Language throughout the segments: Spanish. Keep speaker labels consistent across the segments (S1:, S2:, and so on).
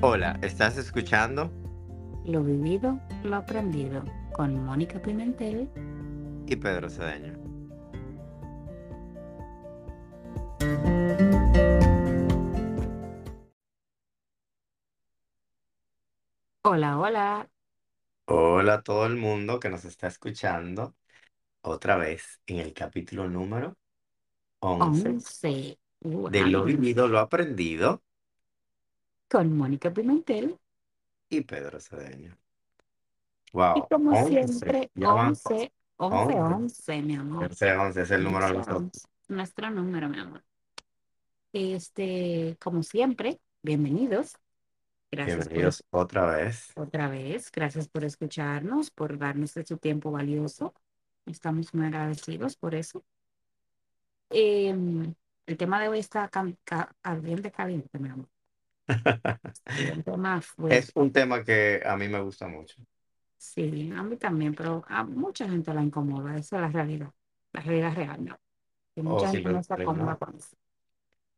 S1: Hola, ¿estás escuchando?
S2: Lo vivido, lo aprendido, con Mónica Pimentel
S1: y Pedro Cedeño.
S2: Hola, hola.
S1: Hola a todo el mundo que nos está escuchando otra vez en el capítulo número 11
S2: 11.
S1: de Lo vivido, lo aprendido
S2: con Mónica Pimentel
S1: y Pedro Cedeño. Wow.
S2: Y como siempre, 11, 11, 11, mi amor.
S1: 11, 11 es el número de nosotros.
S2: Nuestro número, mi amor. Este, como siempre, bienvenidos.
S1: Gracias bienvenidos otra vez.
S2: Otra vez. Gracias por escucharnos, por darnos de su tiempo valioso. Estamos muy agradecidos por eso. Em, el tema de hoy está ardiente caliente, mi amor.
S1: Es un tema que a mí me gusta mucho.
S2: Sí, a mí también, pero a mucha gente la incomoda, esa es la realidad, la realidad real, ¿no? Que mucha gente no está cómoda con eso.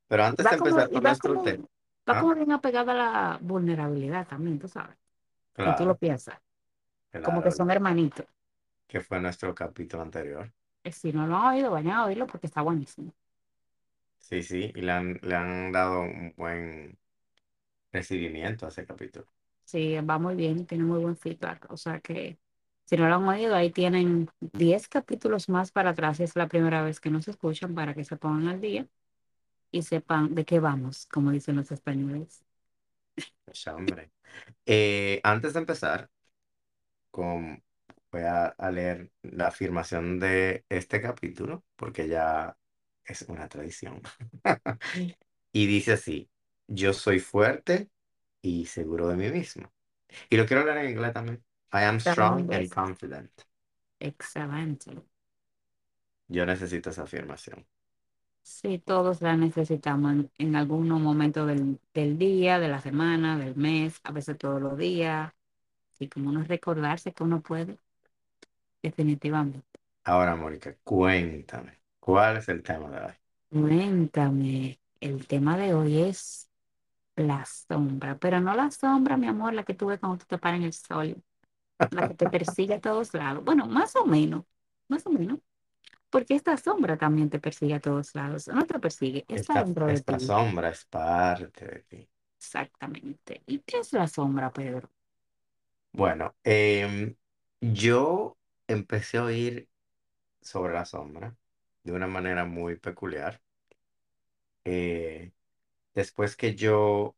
S1: Pero antes de empezar con nuestro
S2: tema. Va ¿ah? como bien apegada a la vulnerabilidad también, tú sabes. Claro. tú lo piensas. Como que son hermanitos.
S1: Que fue nuestro capítulo anterior.
S2: Eh, si no lo han oído, vayan a oírlo porque está buenísimo.
S1: Sí, sí, y le han, le han dado un buen recibimiento a ese capítulo.
S2: Sí, va muy bien, tiene muy buen feedback. O sea que si no lo han oído, ahí tienen 10 capítulos más para atrás. Es la primera vez que nos escuchan para que se pongan al día y sepan de qué vamos, como dicen los españoles.
S1: hombre. Eh, antes de empezar, con, voy a, leer la afirmación de este capítulo, porque ya es una tradición. y dice así, yo soy fuerte y seguro de mí mismo. Y lo quiero hablar en inglés también. I am strong and confident.
S2: Excelente.
S1: Yo necesito esa afirmación.
S2: Sí, todos la necesitamos en, algún momento del, día, de la semana, del mes, a veces todos los días. Y como no recordarse que uno puede, definitivamente.
S1: Ahora, Mónica, cuéntame, ¿cuál es el tema de hoy?
S2: Cuéntame, el tema de hoy es la sombra, pero no la sombra, mi amor, la que tuve cuando tú te paras en el sol, la que te persigue a todos lados. Bueno, más o menos, más o menos. Porque esta sombra también te persigue a todos lados. No te persigue, está dentro de
S1: ti. Esta sombra es parte de ti.
S2: Exactamente. ¿Y qué es la sombra, Pedro?
S1: Bueno, em, yo empecé a oír sobre la sombra de una manera muy peculiar. Eh, después que yo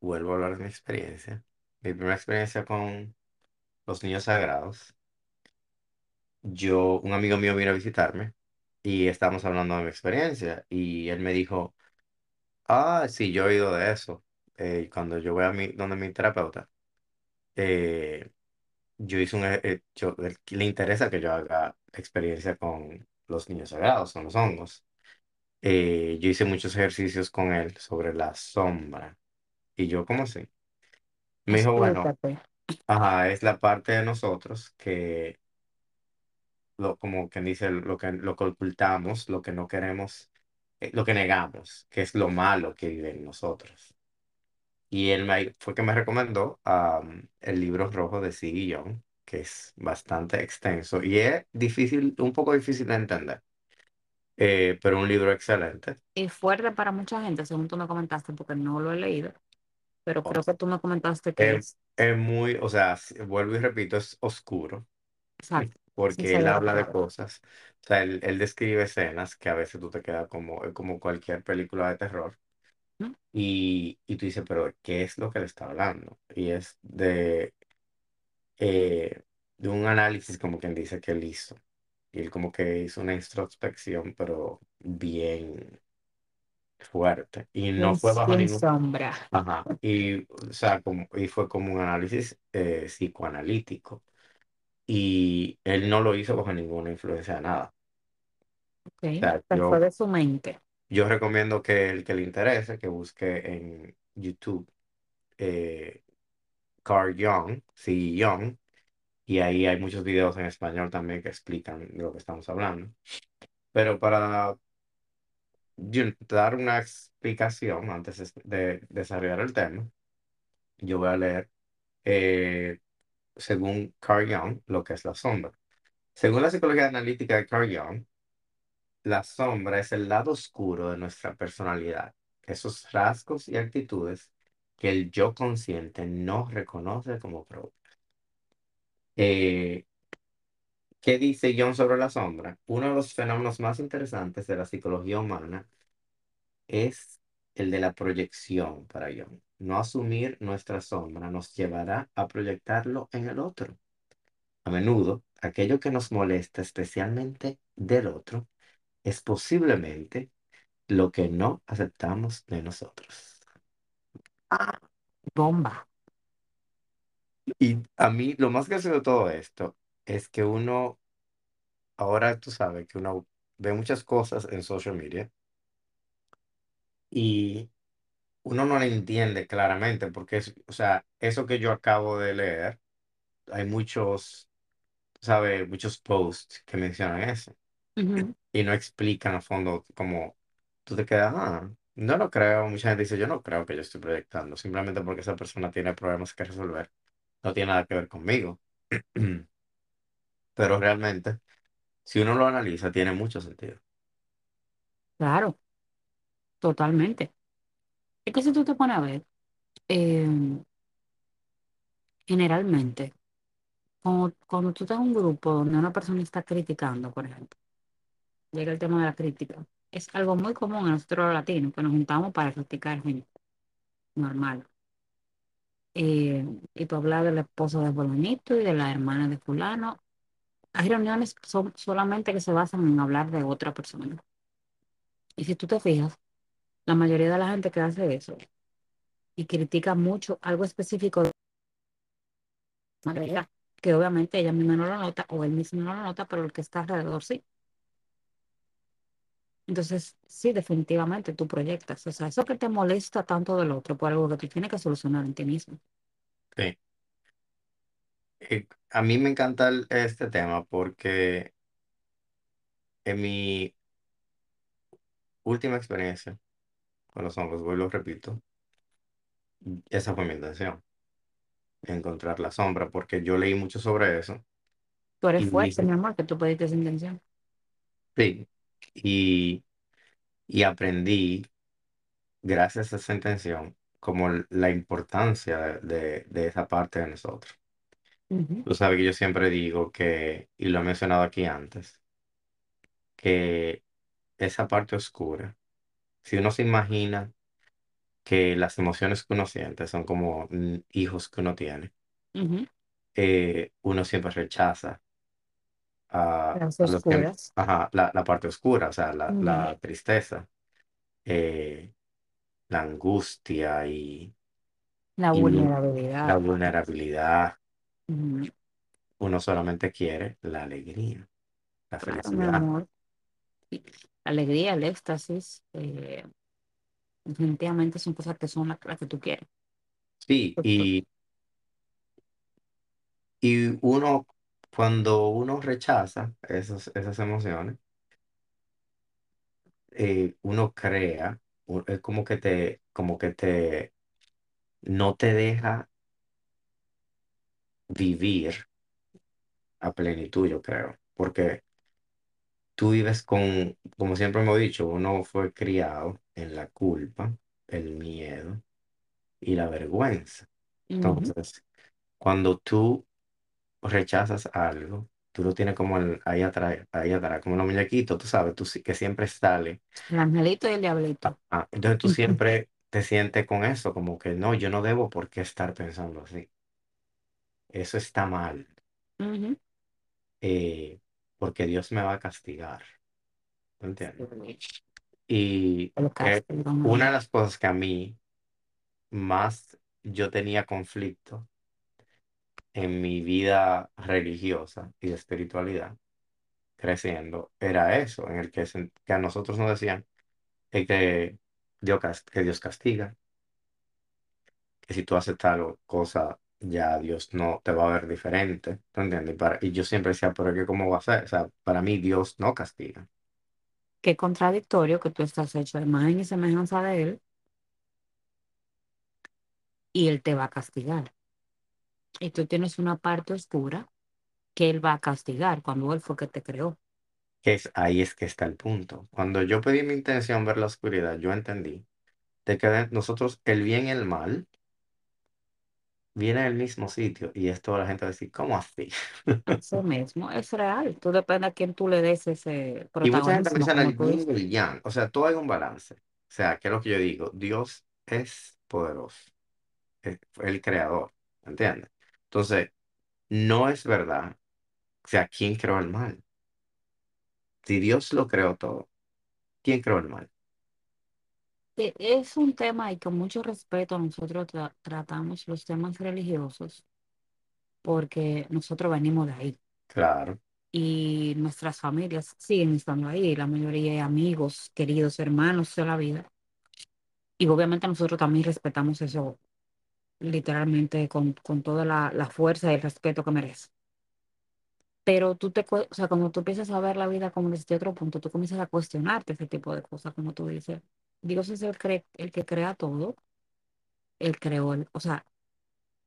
S1: vuelvo a hablar de mi experiencia, mi primera experiencia con los niños sagrados, yo, un amigo mío vino a visitarme y estábamos hablando de mi experiencia y él me dijo, ah, sí, yo he oído de eso. Eh, cuando yo voy a mi, donde mi terapeuta, eh, yo hice un, eh, yo, le interesa que yo haga experiencia con los niños sagrados, con los hongos. Eh, yo hice muchos ejercicios con él sobre la sombra. Y yo, ¿cómo sé? Me dijo, bueno, ajá, es la parte de nosotros que, lo, como quien dice, lo que, lo que ocultamos, lo que no queremos, eh, lo que negamos, que es lo malo que vive en nosotros. Y él me, fue que me recomendó el libro rojo de. Young, que es bastante extenso y es difícil, un poco difícil de entender. Eh, pero un libro excelente.
S2: Y fuerte para mucha gente, según tú me comentaste, porque no lo he leído, pero creo que tú me comentaste que
S1: es, es muy, o sea, vuelvo y repito, es oscuro. Exacto. Porque él habla de cosas, o sea, él, él, describe escenas que a veces tú te quedas como, como cualquier película de terror. Y, y tú dices, pero ¿qué es lo que le está hablando? Y es de, eh, de un análisis, como quien dice, que él hizo y él como que hizo una introspección, pero bien fuerte. Y no fue bajo ningún...
S2: sombra.
S1: Ajá. Y, o sea, como, y fue como un análisis eh, psicoanalítico. Y él no lo hizo bajo ninguna influencia de nada.
S2: Ok, fue de su mente.
S1: Yo recomiendo que el que le interese, que busque en YouTube eh, Carl Young, C. Young, y ahí hay muchos videos en español también que explican lo que estamos hablando. Pero para dar una explicación antes de desarrollar el tema, yo voy a leer eh, según Carl Jung lo que es la sombra. Según la psicología analítica de Carl Jung, la sombra es el lado oscuro de nuestra personalidad, esos rasgos y actitudes que el yo consciente no reconoce como propios. Eh, ¿qué dice Jung sobre la sombra? Uno de los fenómenos más interesantes de la psicología humana es el de la proyección para Jung. No asumir nuestra sombra nos llevará a proyectarlo en el otro. A menudo, aquello que nos molesta especialmente del otro es posiblemente lo que no aceptamos de nosotros.
S2: Ah, bomba.
S1: Y a mí lo más gracioso de todo esto es que uno, ahora tú sabes que uno ve muchas cosas en social media y uno no le entiende claramente porque es, o sea, eso que yo acabo de leer, hay muchos, ¿sabes? Muchos posts que mencionan eso
S2: Ujú,
S1: y no explican a fondo como tú te quedas, ah, no lo creo. Mucha gente dice, yo no creo que yo estoy proyectando, simplemente porque esa persona tiene problemas que resolver. No tiene nada que ver conmigo. Pero realmente, si uno lo analiza, tiene mucho sentido.
S2: Claro, totalmente. Es que si tú te pones a ver, eh, generalmente, cuando, cuando tú estás en un grupo donde una persona está criticando, por ejemplo, llega el tema de la crítica. Es algo muy común en nosotros los latinos, que nos juntamos para criticar gente normal. Eh, y tú hablas del esposo de fulanito y de la hermana de fulano. Hay reuniones son solamente que se basan en hablar de otra persona. Y si tú te fijas, la mayoría de la gente que hace eso y critica mucho algo específico que obviamente ella misma no lo nota o él mismo no lo nota, pero el que está alrededor sí. Entonces, sí, definitivamente tú proyectas. O sea, eso que te molesta tanto del otro por algo que tú tienes que solucionar en ti mismo.
S1: Sí. Eh, a mí me encanta el- este tema porque en mi última experiencia con los hongos, lo repito, esa fue mi intención, encontrar la sombra, porque yo leí mucho sobre eso
S2: Tú eres fuerte, mi amor, que tú pediste esa intención.
S1: sí, y, y aprendí, gracias a esa intención, como l- la importancia de, de de esa parte de nosotros.
S2: Ujú,
S1: Tú sabes que yo siempre digo que, y lo he mencionado aquí antes, que esa parte oscura, si uno se imagina que las emociones que uno siente son como mm, hijos que uno tiene,
S2: ujú.
S1: eh, uno siempre rechaza a,
S2: Las
S1: a los que, ajá, la, la parte oscura, o sea, la,
S2: Ujú.
S1: la tristeza, eh, la angustia y,
S2: La
S1: y la
S2: vulnerabilidad.
S1: vulnerabilidad.
S2: Ujú.
S1: Uno solamente quiere la alegría, la felicidad.
S2: amor. La alegría, el éxtasis, eh, definitivamente son cosas que son las las que tú quieres.
S1: Sí, y, y uno, cuando uno rechaza esas, esas emociones, eh, uno crea, u- es como que te, como que te, no te deja vivir a plenitud, yo creo, porque tú vives con, como siempre hemos dicho, uno fue criado en la culpa, el miedo y la vergüenza.
S2: Ujú.
S1: Entonces, cuando tú rechazas algo, tú lo tienes como el- ahí atrás, ahí atrás, como los muñequitos, tú sabes, tú sí- que siempre sale.
S2: El angelito y el diablito.
S1: Ah, entonces tú siempre te sientes con eso, como que no, yo no debo por qué estar pensando así. Eso está mal, eh, porque Dios me va a castigar, ¿me entiendes?
S2: Sí.
S1: Y eh, una de las cosas que a mí más yo tenía conflicto en mi vida religiosa y de espiritualidad creciendo era eso, en el que, se- que a nosotros nos decían eh, que Dios, que Dios castiga, que si tú haces tal cosa, ya Dios no te va a ver diferente, ¿tú entiendes? Y, para- y yo siempre decía, pero que ¿cómo va a ser? O sea, para mí Dios no castiga.
S2: Qué contradictorio que tú estás hecho de imagen y semejanza de él y Él te va a castigar. Y tú tienes una parte oscura que Él va a castigar cuando Él fue que te creó.
S1: Que es, ahí es que está el punto. Cuando yo pedí mi intención ver la oscuridad, yo entendí de que nosotros el bien y el mal vienen del mismo sitio y esto la gente va a decir, ¿cómo así?
S2: Eso mismo es real. Tú depende a quién tú le des ese
S1: Y mucha gente
S2: protagonismo,
S1: menciona
S2: como
S1: el yang, o sea, todo hay un balance. O sea, ¿qué es lo que yo digo? Dios es poderoso, es el creador, ¿entiendes? Entonces, no es verdad, o sea, ¿quién creó el mal? Si Dios lo creó todo, ¿quién creó el mal?
S2: E- Es un tema y con mucho respeto nosotros tra- tratamos los temas religiosos porque nosotros venimos de ahí
S1: Claro,
S2: y nuestras familias siguen estando ahí, la mayoría de amigos, queridos hermanos de la vida. Y obviamente nosotros también respetamos eso literalmente con, con toda la, la fuerza y el respeto que merece. Pero tú te, o sea, cuando tú empiezas a ver la vida como desde otro punto, tú comienzas a cuestionarte ese tipo de cosas, como tú dices. Dios es el, cre- el que crea todo, él creó, el, o sea,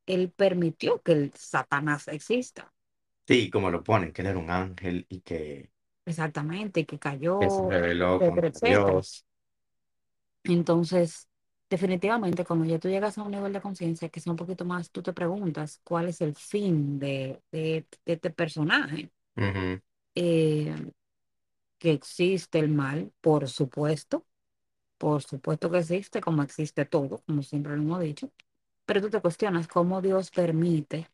S2: él permitió que el Satanás exista,
S1: sí, como lo ponen, que él era un ángel y que,
S2: exactamente, y que
S1: que se
S2: cayó,
S1: rebeló
S2: etcétera,
S1: contra
S2: etcétera.
S1: Dios.
S2: Entonces, definitivamente, cuando ya tú llegas a un nivel de conciencia que sea un poquito más, tú te preguntas cuál es el fin de, de, de este personaje. Eh, que existe el mal, por supuesto, por supuesto que existe, como existe todo, como siempre lo hemos dicho, pero tú te cuestionas cómo Dios permite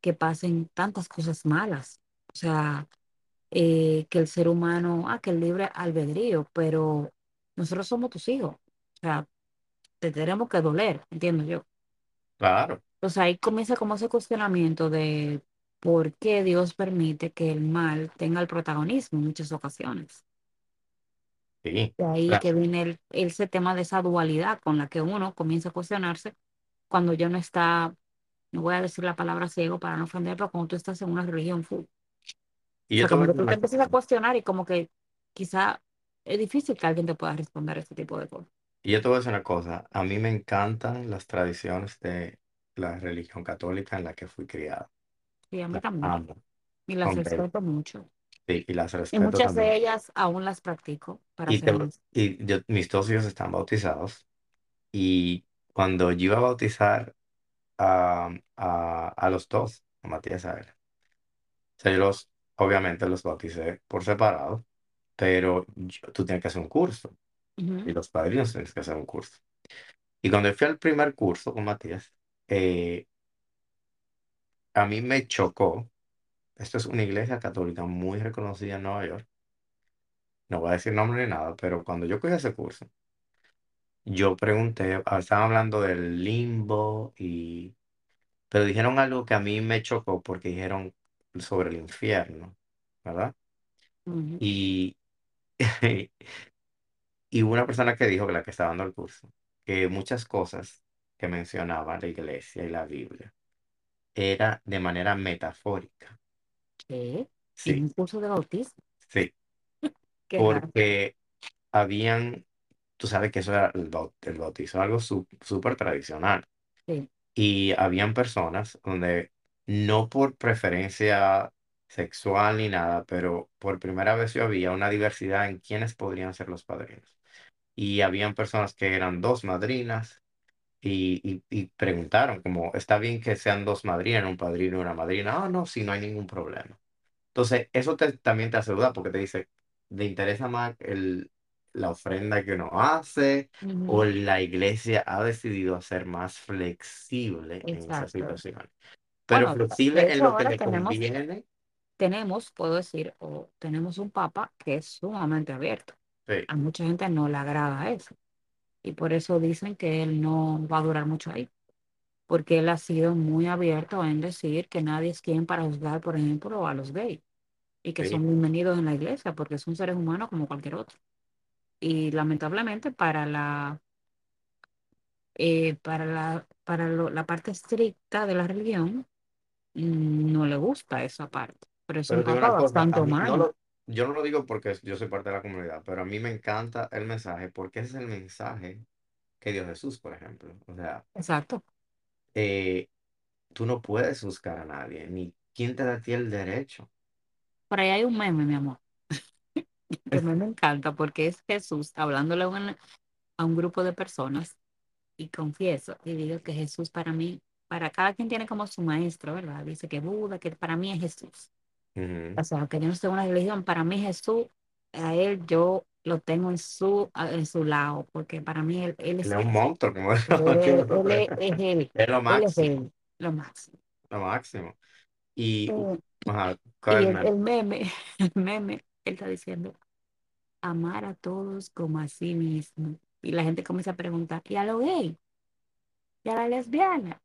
S2: que pasen tantas cosas malas. O sea, eh, que el ser humano, ah, que el libre albedrío, pero nosotros somos tus hijos. O sea, te tenemos que doler, entiendo yo.
S1: Claro,
S2: Entonces ahí comienza como ese cuestionamiento de por qué Dios permite que el mal tenga el protagonismo en muchas ocasiones.
S1: sí.
S2: De ahí es que viene el, ese tema de esa dualidad con la que uno comienza a cuestionarse cuando ya no está, no voy a decir la palabra ciego para no ofender, pero cuando tú estás en una religión full. O
S1: Y yo
S2: sea, como que tú te empiezas a cuestionar y como que quizá es difícil que alguien te pueda responder ese tipo de cosas.
S1: Y yo te voy a decir una cosa. A mí me encantan las tradiciones de la religión católica en la que fui criado.
S2: Sí, a mí
S1: Las
S2: también.
S1: amo.
S2: Y las respeto mucho.
S1: Sí, y las
S2: Y
S1: respeto
S2: muchas de ellas aún las practico, para
S1: Y,
S2: ser
S1: te,
S2: honesta.
S1: y yo- mis dos hijos están bautizados. Y cuando yo iba a bautizar a, a, a los dos, a Matías y a o sea, yo los, obviamente los bauticé por separado, pero yo- tú tienes que hacer un curso. Y los padrinos tienes que hacer un curso. Y cuando fui al primer curso con Matías, eh, a mí me chocó. Esto es una iglesia católica muy reconocida en Nueva York. No voy a decir nombre ni nada, pero cuando yo cogí ese curso, yo pregunté, ah, estaban hablando del limbo y... Pero dijeron algo que a mí me chocó porque dijeron sobre el infierno, ¿verdad?
S2: ujú,
S1: Y, y hubo una persona que dijo, que la que estaba dando el curso, que muchas cosas que mencionaba la iglesia y la Biblia era de manera metafórica.
S2: ¿Qué? En
S1: Sí,
S2: un curso de bautismo.
S1: sí,
S2: Qué raro.
S1: porque habían, tú sabes que eso era el, bau- el bautizo, algo su- súper tradicional.
S2: Sí.
S1: Y habían personas donde no por preferencia sexual ni nada, pero por primera vez yo había una diversidad en quiénes podrían ser los padrinos. Y habían personas que eran dos madrinas y, y, y preguntaron como, ¿está bien que sean dos madrinas, un padrino y una madrina? Ah, no, sí, no hay ningún problema. Entonces, eso te- también te hace dudar porque te dice, ¿te interesa más el, la ofrenda que uno hace o la iglesia ha decidido ser más flexible en esa situación? Pero
S2: Bueno,
S1: flexible en lo que le
S2: tenemos,
S1: conviene.
S2: tenemos, puedo decir, o tenemos un papa que es sumamente abierto.
S1: Sí,
S2: A mucha gente no le agrada eso. Y por eso dicen que él no va a durar mucho ahí. Porque él ha sido muy abierto en decir que nadie es quien para juzgar, por ejemplo, a los gays. Y que son bienvenidos en la iglesia porque son seres humanos como cualquier otro. Y lamentablemente para la, eh, para la, para lo- la parte estricta de la religión, mm, no le gusta esa parte. Pero es un papa bastante
S1: no
S2: humano.
S1: lo, yo no lo digo porque yo soy parte de la comunidad, pero a mí me encanta el mensaje porque ese es el mensaje que dio Jesús, por ejemplo. O sea,
S2: Exacto.
S1: eh, tú no puedes buscar a nadie, ni quién te da a ti el derecho.
S2: Por ahí hay un meme, mi amor, que me, me encanta porque es Jesús hablándole a un, a un grupo de personas y confieso y digo que Jesús para mí, para cada quien tiene como su maestro, ¿verdad? Dice que Buda, que para mí es Jesús. O sea, que yo no soy una religión, para mí Jesús, a él yo lo tengo en su, en su lado, porque para mí él, él
S1: Él
S2: es,
S1: es un monstruo, como
S2: él,
S1: lo
S2: él es, es él,
S1: Es lo
S2: es
S1: máximo,
S2: lo máximo.
S1: lo máximo. Y, u-
S2: Eh,
S1: ajá,
S2: y
S1: ¿cuál
S2: el,
S1: me-
S2: el meme, el meme, él está diciendo, amar a todos como a sí mismo. Y la gente comienza a preguntar, ¿y a lo gay? ¿Y a la lesbiana?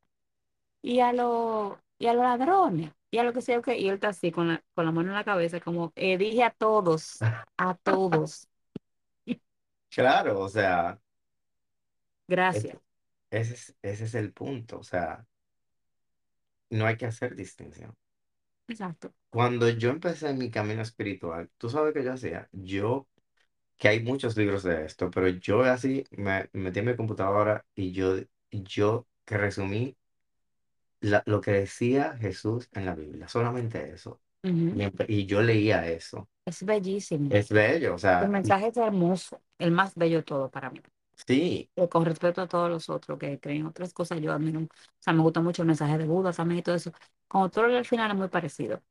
S2: ¿Y a los y a los ladrones? ¿Y a lo que sea que Y él está así con la, con la mano en la cabeza, como, eh, dije a todos, a todos.
S1: Claro, o sea,
S2: Gracias.
S1: ese, ese es, ese es el punto, o sea, no hay que hacer distinción.
S2: Exacto.
S1: Cuando yo empecé mi camino espiritual, tú sabes qué yo hacía, yo, que hay muchos libros de esto, pero yo así me, me metí en mi computadora y yo, yo que resumí la- lo que decía Jesús en la Biblia, solamente eso.
S2: Ujú.
S1: Y, yo leía eso.
S2: Es bellísimo.
S1: Es bello, o
S2: El
S1: sea,
S2: mensaje es hermoso, el más bello de todo para mí.
S1: sí,
S2: Eh, Con respeto a todos los otros que creen otras cosas, yo admiro, o sea, me gusta mucho el mensaje de Buda también y todo eso. Como todo al final es muy parecido.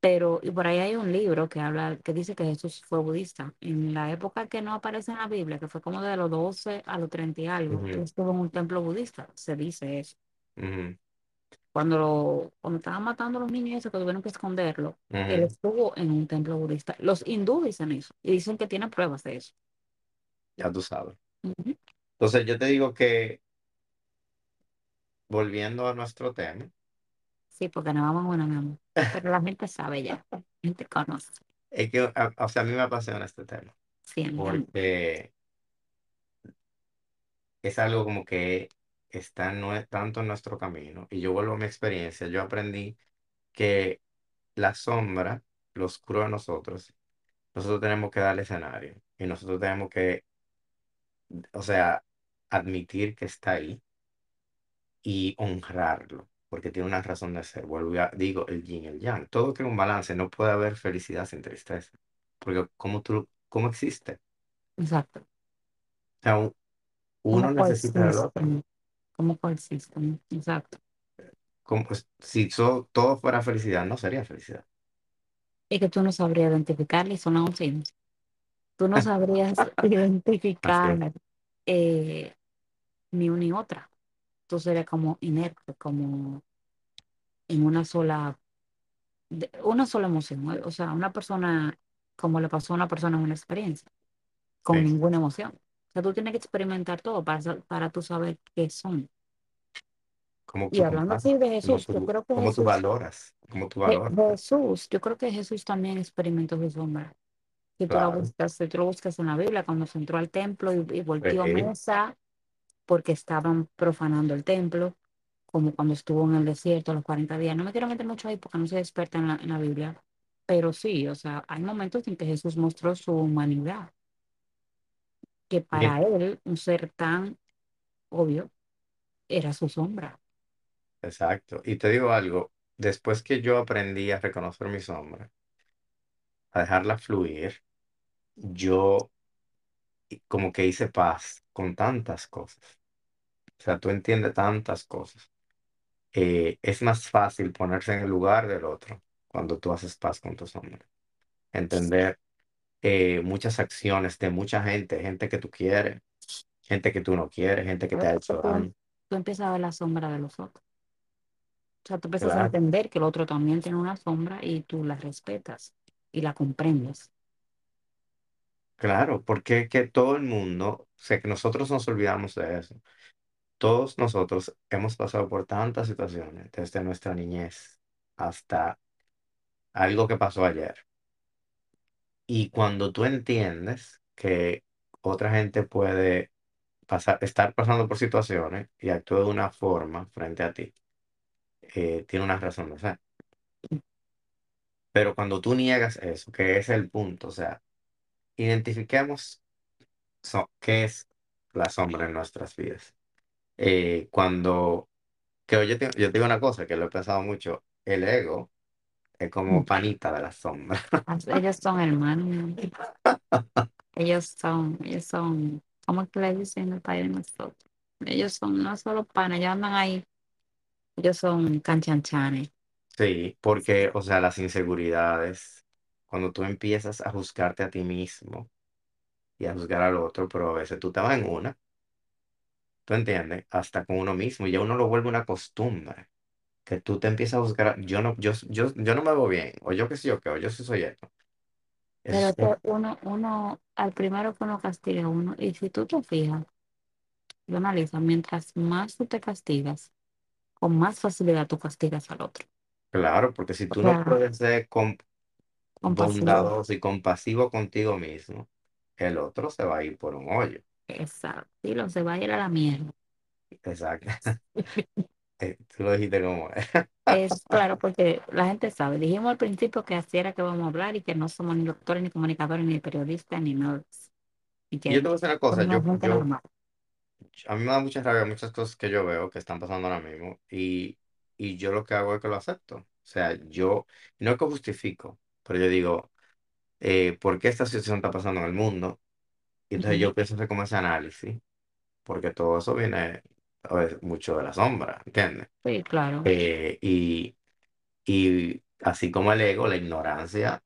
S2: Pero, y por ahí hay un libro que habla, que dice que Jesús fue budista. En la época que no aparece en la Biblia, que fue como de los 12 a los 30 y algo, él estuvo en un templo budista, se dice eso.
S1: ujú,
S2: Cuando, lo, cuando estaban matando a los niños, eso, que tuvieron que esconderlo, él
S1: ujú,
S2: estuvo en un templo budista. Los hindúes dicen eso, y dicen que tienen pruebas de eso.
S1: ya tú sabes.
S2: Ujú.
S1: Entonces yo te digo que, volviendo a nuestro tema,
S2: Sí, porque no vamos a una, mi amor. Pero la gente sabe ya, la gente conoce.
S1: es que, a- o sea, a mí me apasiona este tema,
S2: Sí,
S1: porque es algo como que está en nue- tanto en nuestro camino, y yo vuelvo a mi experiencia, yo aprendí que la sombra, lo oscuro de nosotros, nosotros tenemos que darle escenario, y nosotros tenemos que, o sea, admitir que está ahí y honrarlo, porque tiene una razón de ser. Vuelvo a, digo, el yin el yang. Todo tiene un balance, no puede haber felicidad sin tristeza, porque ¿cómo tú, cómo existe?
S2: Exacto.
S1: O sea, un-
S2: ¿Cómo
S1: uno necesita otro.
S2: ¿Cómo coexisten? Exacto.
S1: Como, pues, si so- todo fuera felicidad, no sería felicidad.
S2: Y que tú no sabrías identificarle y son. Tú no sabrías
S1: Así es.
S2: identificar eh, ni una ni otra. Tú serías como inerte, como en una sola, de- una sola emoción. O sea, una persona, como le pasó a una persona en una experiencia, con
S1: Sí.
S2: ninguna emoción. O sea, tú tienes que experimentar todo para, para tú saber qué son.
S1: Como
S2: Y
S1: tú
S2: hablando así de Jesús, yo
S1: tú,
S2: creo que
S1: como tú
S2: Jesús,
S1: valoras, como tú valoras.
S2: Jesús, yo creo que Jesús también experimentó su sombra. Si tú la
S1: Claro.
S2: buscas, si tú lo buscas en la Biblia, cuando se entró al templo y, y volteó
S1: Sí,
S2: mesa porque estaban profanando el templo, como cuando estuvo en el desierto los 40 días. No me quiero meter mucho ahí porque no soy experta en la, en la Biblia, pero sí, o sea, hay momentos en que Jesús mostró su humanidad, que
S1: Bien,
S2: para él, un ser tan obvio, era su sombra.
S1: exacto. Y te digo algo, después que yo aprendí a reconocer mi sombra, a dejarla fluir, yo como que hice paz con tantas cosas. O sea, tú entiendes tantas cosas. Eh, es más fácil ponerse en el lugar del otro cuando tú haces paz con tu sombra. Entender eh, muchas acciones de mucha gente, gente que tú quieres, gente que tú no quieres, gente que te ha hecho daño.
S2: tú empiezas a ver la sombra de los otros. O sea, tú empiezas a
S1: Claro,
S2: entender que el otro también tiene una sombra y tú la respetas y la comprendes.
S1: claro, porque es que todo el mundo, sé que nosotros nos olvidamos de eso. Todos nosotros hemos pasado por tantas situaciones, desde nuestra niñez hasta algo que pasó ayer. Y cuando tú entiendes que otra gente puede pasar, estar pasando por situaciones y actúa de una forma frente a ti, eh, tiene una razón de ser. Pero cuando tú niegas eso, que es el punto, o sea, identifiquemos so- qué es la sombra en nuestras vidas. Eh, cuando Que oye, te- yo te digo una cosa que lo he pensado mucho. El ego es como panita de la sombra.
S2: Ellos son hermanos, ellos son, ellos son, ¿cómo es que le dicen en el país de nosotros? Ellos son no solo panas, ellos andan ahí, ellos son canchanchanes.
S1: Sí, porque, o sea, las inseguridades, cuando tú empiezas a juzgarte a ti mismo y a juzgar al otro, pero a veces tú te vas en una, ¿tú entiendes? Hasta con uno mismo, y ya uno lo vuelve una costumbre, que tú te empiezas a juzgar, yo no, yo, yo, yo no me veo bien, o yo qué sé yo qué, o yo sí soy esto.
S2: Pero
S1: Eso
S2: es que uno, uno, al primero que uno castiga a uno, y si tú te fijas, y analizas, mientras más tú te castigas, con más facilidad tú castigas al otro.
S1: Claro, porque si
S2: O
S1: tú no
S2: sea,
S1: puedes ser com-
S2: compasivo.
S1: bondadoso y compasivo contigo mismo, el otro se va a ir por un hoyo.
S2: Exacto. Y lo se va a ir a la mierda.
S1: Exacto. Eh, Tú lo dijiste como es.
S2: Claro, porque la gente sabe. Dijimos al principio que así era que vamos a hablar y que no somos ni doctores, ni comunicadores, ni periodistas, ni eso. Y
S1: Y yo
S2: que
S1: te voy a decir una cosa, yo, yo, a mí me da mucha rabia muchas cosas que yo veo que están pasando ahora mismo y, y yo lo que hago es que lo acepto. O sea, yo no es que justifico, pero yo digo, eh, ¿por qué esta situación está pasando en el mundo? Y entonces yo
S2: Ujú.
S1: empiezo a hacer como ese análisis, porque todo eso viene a mucho de la sombra, ¿entiendes?
S2: Sí, claro.
S1: Eh, y, y así como el ego, la ignorancia,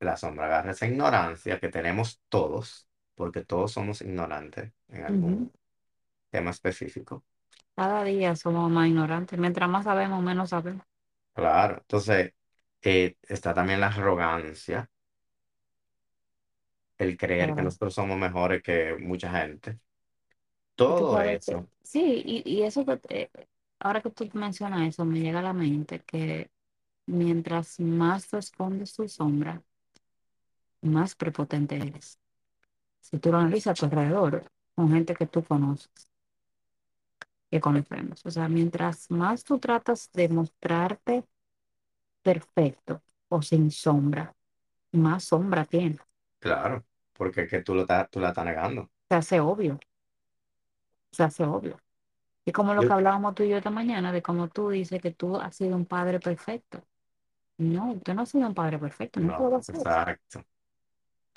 S1: la sombra agarra esa ignorancia que tenemos todos, porque todos somos ignorantes en algún tema específico.
S2: Cada día somos más ignorantes. Mientras más sabemos, menos sabemos.
S1: Claro, entonces eh, está también la arrogancia, el creer que nosotros somos mejores que mucha gente. Todo eso,
S2: sí, y, y eso que, ahora que tú mencionas eso, me llega a la mente que mientras más tú escondes tu sombra, más prepotente eres. Si tú lo analizas a tu alrededor, con gente que tú conoces, que conocemos. O sea, mientras más tú tratas de mostrarte perfecto o sin sombra, más sombra tienes.
S1: claro, porque es que tú, lo estás- tú la estás negando.
S2: Se hace obvio, se hace obvio. Y como lo
S1: Yo-
S2: que hablábamos tú y yo esta mañana, de cómo tú dices que tú has sido un padre perfecto. No, usted no ha sido un padre perfecto, no
S1: no,
S2: puede ser.
S1: exacto.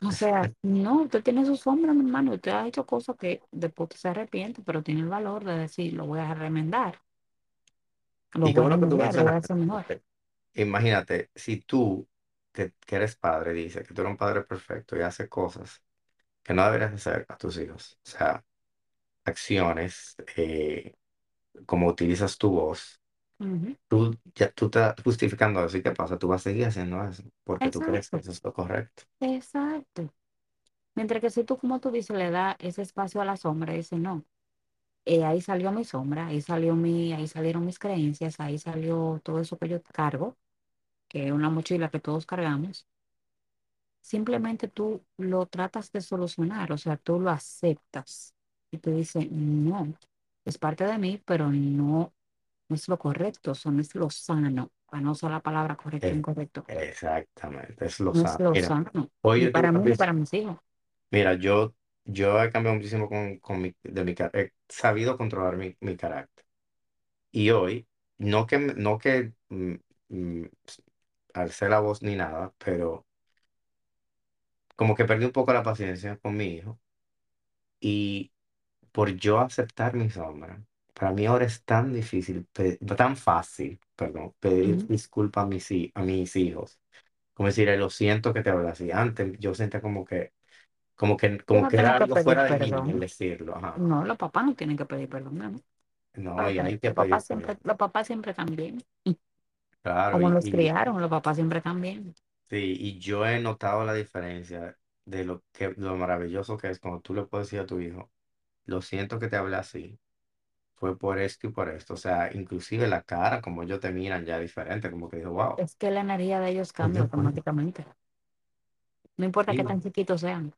S2: O sea, no, usted tiene su sombra, mi hermano. Usted ha hecho cosas que después usted se arrepiente, pero tiene el valor de decir, lo voy a remendar, lo
S1: Y
S2: voy a lo voy a hacer mejor.
S1: Imagínate, si tú, que, que eres padre, dices que tú eres un padre perfecto y haces cosas que no deberías hacer a tus hijos, o sea, acciones, eh, como utilizas tu voz,
S2: Ujú,
S1: tú, ya, tú estás justificando eso y qué pasa, tú vas a seguir haciendo eso porque tú crees que
S2: Exacto,
S1: eso es lo correcto.
S2: exacto. Mientras que si tú, como tú dices, le das ese espacio a la sombra, dice, no, eh, ahí salió mi sombra, ahí salió mi, ahí salieron mis creencias, ahí salió todo eso que yo cargo, que es una mochila que todos cargamos. Simplemente tú lo tratas de solucionar, o sea, tú lo aceptas y tú dices, no, es parte de mí, pero no, no es lo correcto, eso no es lo sano, para no usar la palabra correcto o
S1: Eh,
S2: incorrecto,
S1: exactamente, es lo
S2: no es
S1: sano.
S2: lo
S1: Mira,
S2: sano,
S1: hoy
S2: ni para mí ni
S1: vez-
S2: para mis hijos.
S1: mira, yo, yo he cambiado muchísimo con, con mi, de mi, he sabido controlar mi, mi carácter. Y hoy, no que, no que mm, mm, alcé la voz ni nada, pero como que perdí un poco la paciencia con mi hijo y por yo aceptar mi sombra, para mí ahora es tan difícil, pe- tan fácil, perdón, pedir
S2: Ujú.
S1: disculpas a mis, hi- a mis hijos. Como decir, lo siento que te hablé así. Antes yo sentía como que, como que,
S2: Yo
S1: como
S2: no
S1: que
S2: tengo
S1: era
S2: que
S1: algo
S2: pedir
S1: fuera de mí el
S2: perdón.
S1: decirlo. Ajá.
S2: No, los papás no tienen que pedir perdón, mi amor.
S1: No,
S2: Claro
S1: y hay que
S2: Los
S1: pedir
S2: papás siempre,
S1: perdón.
S2: los papás siempre también.
S1: Claro,
S2: Como
S1: y,
S2: los
S1: y,
S2: criaron, los papás siempre también.
S1: sí, y yo he notado la diferencia de lo que, lo maravilloso que es cuando tú le puedes decir a tu hijo, lo siento que te hablé así, fue por esto y por esto. O sea, inclusive la cara, como ellos te miran ya diferente, como que dijo, wow.
S2: Es que la energía de ellos cambia automáticamente. No importa qué
S1: Y,
S2: tan chiquitos sean.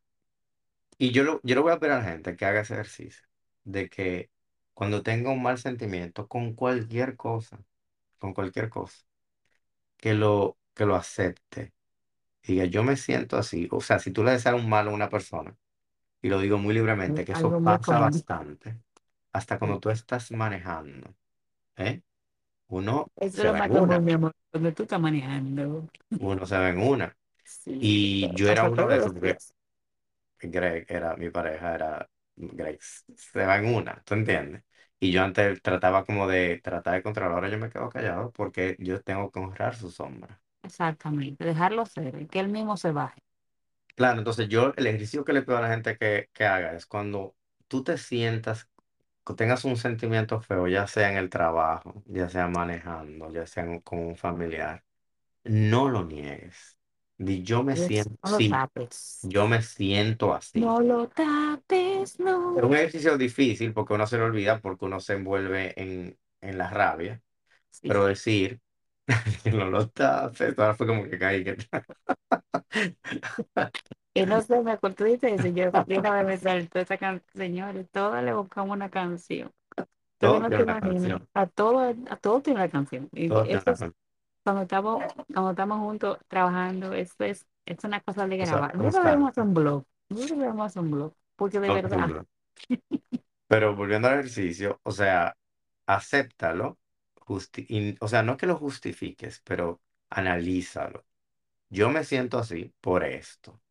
S1: y yo, lo, yo le voy a pedir a la gente que haga ese ejercicio, de que cuando tenga un mal sentimiento con cualquier cosa, con cualquier cosa, que lo, que lo acepte. Diga, yo me siento así. O sea, si tú le deseas un mal a una persona, y lo digo muy libremente, que eso
S2: Algo muy
S1: pasa
S2: común.
S1: bastante, hasta cuando tú estás manejando. ¿eh? Uno
S2: Eso es
S1: se
S2: lo
S1: va en una,
S2: mi amor, cuando tú estás manejando.
S1: uno se va en una.
S2: Sí,
S1: Y
S2: pero
S1: yo era
S2: pasa
S1: uno de esos,
S2: los
S1: porque
S2: días.
S1: Greg era, mi pareja era, Greg se va en una, ¿tú entiendes? Y yo antes trataba como de tratar de controlar, ahora yo me quedo callado porque yo tengo que honrar su sombra.
S2: Exactamente, dejarlo ser, que él mismo se baje.
S1: Claro, entonces yo el ejercicio que le pido a la gente que, que haga es cuando tú te sientas, que tengas un sentimiento feo, ya sea en el trabajo, ya sea manejando, ya sea en- con un familiar, no lo niegues. Di, yo me siento,
S2: No lo
S1: sí,
S2: tapes.
S1: yo me siento así.
S2: No lo tapes,
S1: Es
S2: no.
S1: un ejercicio difícil porque uno se lo olvida, porque uno se envuelve en, en la rabia,
S2: Sí,
S1: pero
S2: sí.
S1: decir que no lo tapes, ahora fue como que caí. Que...
S2: Y no sé, me acuerdo de eso. Yo vez me saltó esa canción. Señores, todas le buscamos una canción.
S1: Todo
S2: no
S1: canción,
S2: A todo, a todo tiene una canción. Y eso es cuando estamos, cuando estamos juntos trabajando, esto es, es una cosa de
S1: O sea,
S2: grabar. Nosotros debemos hacer un blog. Nosotros debemos hacer un blog. Porque de verdad.
S1: Pero volviendo al ejercicio, o sea, acéptalo, justi- y- o sea, no que lo justifiques, pero analízalo. Yo me siento así por esto.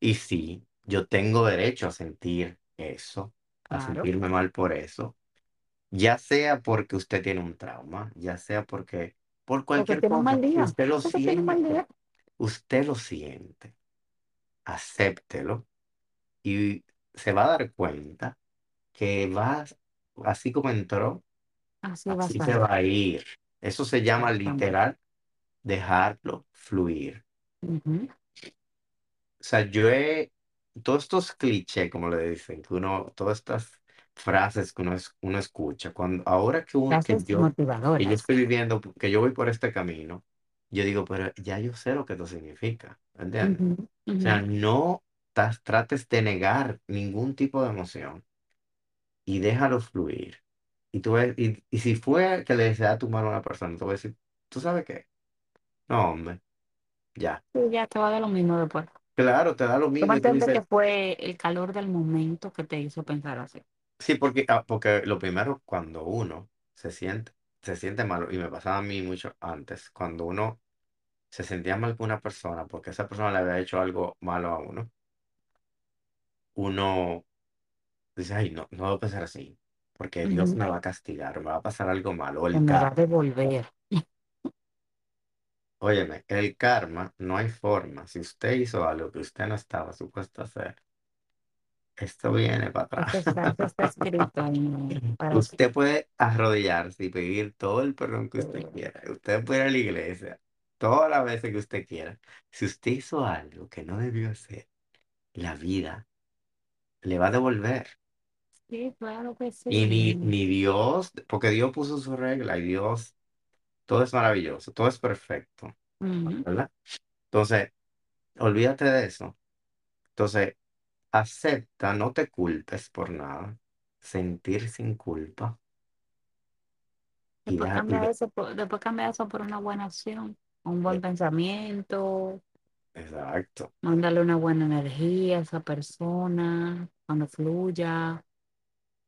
S1: Y sí, yo tengo derecho a sentir eso, a
S2: claro.
S1: sentirme mal por eso, ya sea porque usted tiene un trauma, ya sea porque, por
S2: Porque
S1: cualquier
S2: un
S1: cosa,
S2: día.
S1: usted lo
S2: Porque
S1: siente, usted lo siente, acéptelo y se va a dar cuenta que va, así como entró,
S2: Así va a
S1: así va a ir. Eso se llama literal dejarlo fluir.
S2: Ujú.
S1: O sea, yo he, todos estos clichés, como le dicen, que uno, todas estas frases que uno, es- uno escucha, cuando, ahora que, uno- que
S2: Frases
S1: yo, que yo
S2: motivadoras.
S1: estoy viviendo, que yo voy por este camino, yo digo, pero ya yo sé lo que esto significa, ¿entiendes?
S2: Ujú,
S1: O
S2: ujú.
S1: sea, no tas- trates de negar ningún tipo de emoción y déjalo fluir. Y, tú ves- y, y si fue que le desea tu mano a una persona, tú vas a decir, ¿tú sabes qué? No, hombre, ya.
S2: Sí, ya te va a dar lo mismo después.
S1: Claro, te da lo mismo y tú
S2: que fue el calor del momento que te hizo pensar así.
S1: Sí, porque, ah, porque lo primero, cuando uno se siente, se siente mal, y me pasaba a mí mucho antes, cuando uno se sentía mal con una persona, porque esa persona le había hecho algo malo a uno, uno dice, ay, no, no debo pensar así, porque Dios me va a castigar, o me va a pasar algo malo, o el
S2: me va a
S1: karma.
S2: devolver.
S1: Óyeme, el karma no hay forma. Si usted hizo algo que usted no estaba supuesto a hacer, esto viene para atrás.
S2: está, eso está escrito ¿no? para ti.
S1: Usted puede arrodillarse y pedir todo el perdón que usted quiera. Usted puede ir a la iglesia todas las veces que usted quiera. Si usted hizo algo que no debió hacer, la vida le va a devolver.
S2: Sí, claro que
S1: Y ni,
S2: sí.
S1: ni Dios, porque Dios puso su regla y Dios, todo es maravilloso, todo es perfecto,
S2: Ujú.
S1: ¿verdad? Entonces, olvídate de eso. Entonces, acepta, no te culpes por nada. Sentir sin culpa y
S2: Después
S1: dejar. y
S2: cambia
S1: de-
S2: eso por, después cambia eso por una buena acción, un buen pensamiento,
S1: exacto.
S2: mándale una buena energía a esa persona cuando fluya.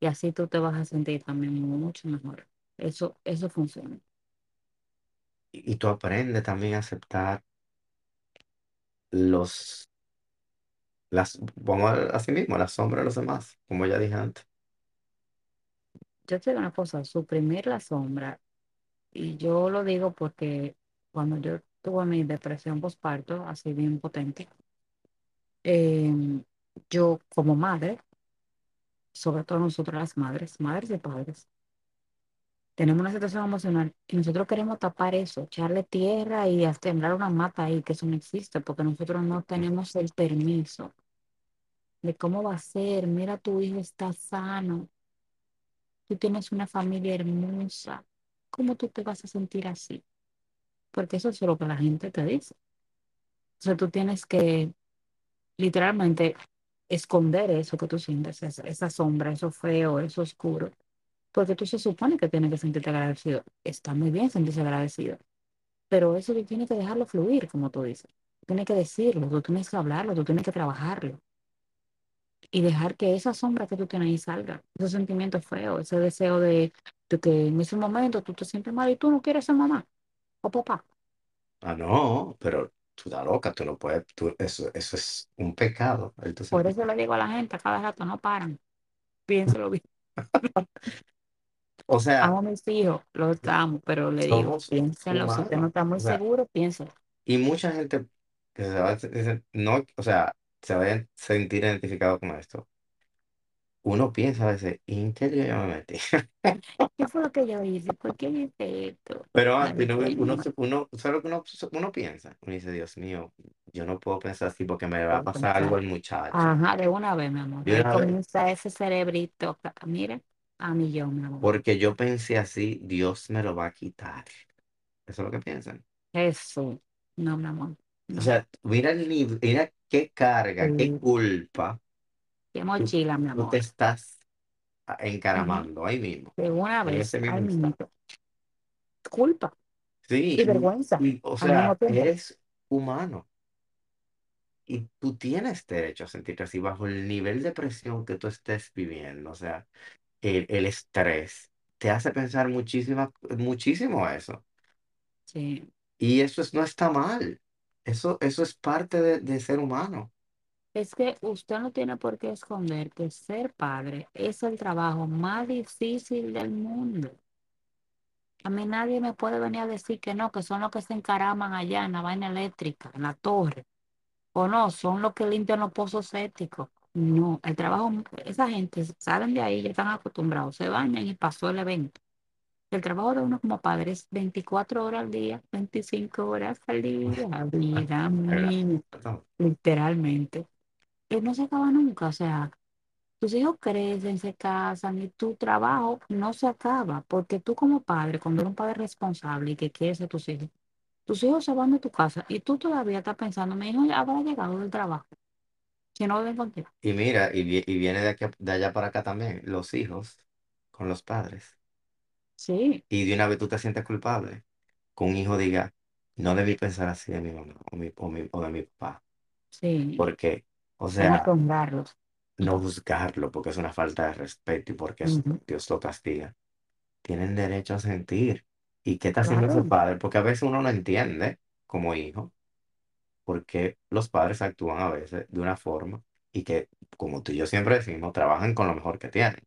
S2: Y así tú te vas a sentir también mucho mejor. Eso, eso funciona.
S1: Y, y tú aprendes también a aceptar los, las, vamos a así mismo, la sombra de los demás, como ya dije antes.
S2: Yo te digo una cosa, suprimir la sombra, y yo lo digo porque cuando yo tuve mi depresión postparto, así bien potente, em, yo como madre, sobre todo nosotros las madres, madres y padres, tenemos una situación emocional y nosotros queremos tapar eso, echarle tierra y sembrar una mata ahí, que eso no existe, porque nosotros no tenemos el permiso de cómo va a ser, mira, tu hijo está sano, tú tienes una familia hermosa, ¿cómo tú te vas a sentir así? Porque eso es lo que la gente te dice. O sea, tú tienes que literalmente esconder eso que tú sientes, esa, esa sombra, eso feo, eso oscuro, porque tú se supone que tienes que sentirte agradecido. Está muy bien sentirse agradecido, pero eso tú tienes que dejarlo fluir, como tú dices. Tienes que decirlo, tú tienes que hablarlo, tú tienes que trabajarlo. y dejar que esa sombra que tú tienes ahí salga, ese sentimiento feo, ese deseo de, de que en ese momento tú te sientes mal y tú no quieres ser mamá o papá.
S1: Ah, no, pero estás loca, tú no puedes, tú, eso, eso es un pecado,
S2: Por
S1: sentimiento.
S2: eso le digo a la gente a cada rato, no paran, piénselo bien.
S1: O sea,
S2: Amo a mis hijos, los amo, pero le digo,
S1: somos
S2: piénsenlo, si usted no está muy
S1: O sea,
S2: seguro, piénselo.
S1: y mucha gente que se va a no, o sea, se va a sentir identificado con esto. Uno piensa a veces, ¿en qué lío yo me metí?
S2: ¿Qué fue lo que yo hice? ¿Por qué hice esto?
S1: Pero antes uno, uno,
S2: señor,
S1: se- uno, ¿sabes lo que uno, uno piensa? Uno dice, Dios mío, yo no puedo pensar así porque me va a pasar algo
S2: pensar.
S1: al muchacho.
S2: Ajá, de una vez, mi amor.
S1: De
S2: Ahí
S1: una vez,
S2: comienza ese cerebrito, ca- mira, a millón, mi amor.
S1: porque yo pensé así, Dios me lo va a quitar. Eso es lo que piensan.
S2: Eso, no, mi amor,
S1: O
S2: no.
S1: sea, mira, el nivel- mira qué carga, qué
S2: Sí,
S1: culpa
S2: qué mochila, mi
S1: tú te
S2: amor.
S1: estás
S2: Ujú.
S1: encaramando ahí mismo,
S2: De una vez,
S1: ese mismo
S2: culpa y
S1: Sí,
S2: vergüenza
S1: y, y, o sea, eres humano y tú tienes derecho a sentirte así bajo el nivel de presión que tú estés viviendo. O sea, el, el estrés te hace pensar muchísima, muchísimo eso.
S2: Sí.
S1: Y eso es, no está mal. Eso, eso es parte de, de ser humano.
S2: Es que usted no tiene por qué esconder que ser padre es el trabajo más difícil del mundo. A mí nadie me puede venir a decir que no, que son los que se encaraman allá en la vaina eléctrica, en la torre, o no, son los que limpian los pozos sépticos. No, el trabajo, esa gente salen de ahí, ya están acostumbrados, se bañan y pasó el evento. El trabajo de uno como padre es 24 horas al día, 25 horas al día, vida mía, literalmente. No se acaba nunca, o sea, tus hijos crecen, se casan y tu trabajo no se acaba, porque tú como padre, cuando eres un padre responsable y que quieres a tus hijos, tus hijos se van de tu casa y tú todavía estás pensando, mi hijo ya habrá llegado del trabajo, si no viven contigo.
S1: Y mira, y, vi- y viene de aquí, a- de allá para acá también, los hijos con los padres.
S2: Sí,
S1: Y de una vez tú te sientes culpable. Que un hijo diga, no debí pensar así de mi mamá o, mi, o, mi- o de mi papá.
S2: sí,
S1: Porque, o sea, no juzgarlo porque es una falta de respeto y porque es-
S2: Ujú,
S1: Dios lo castiga. Tienen derecho a sentir. ¿Y qué está haciendo
S2: Claro.
S1: padre? Porque a veces uno no entiende como hijo por qué los padres actúan a veces de una forma y que, como tú y yo siempre decimos, trabajan con lo mejor que tienen.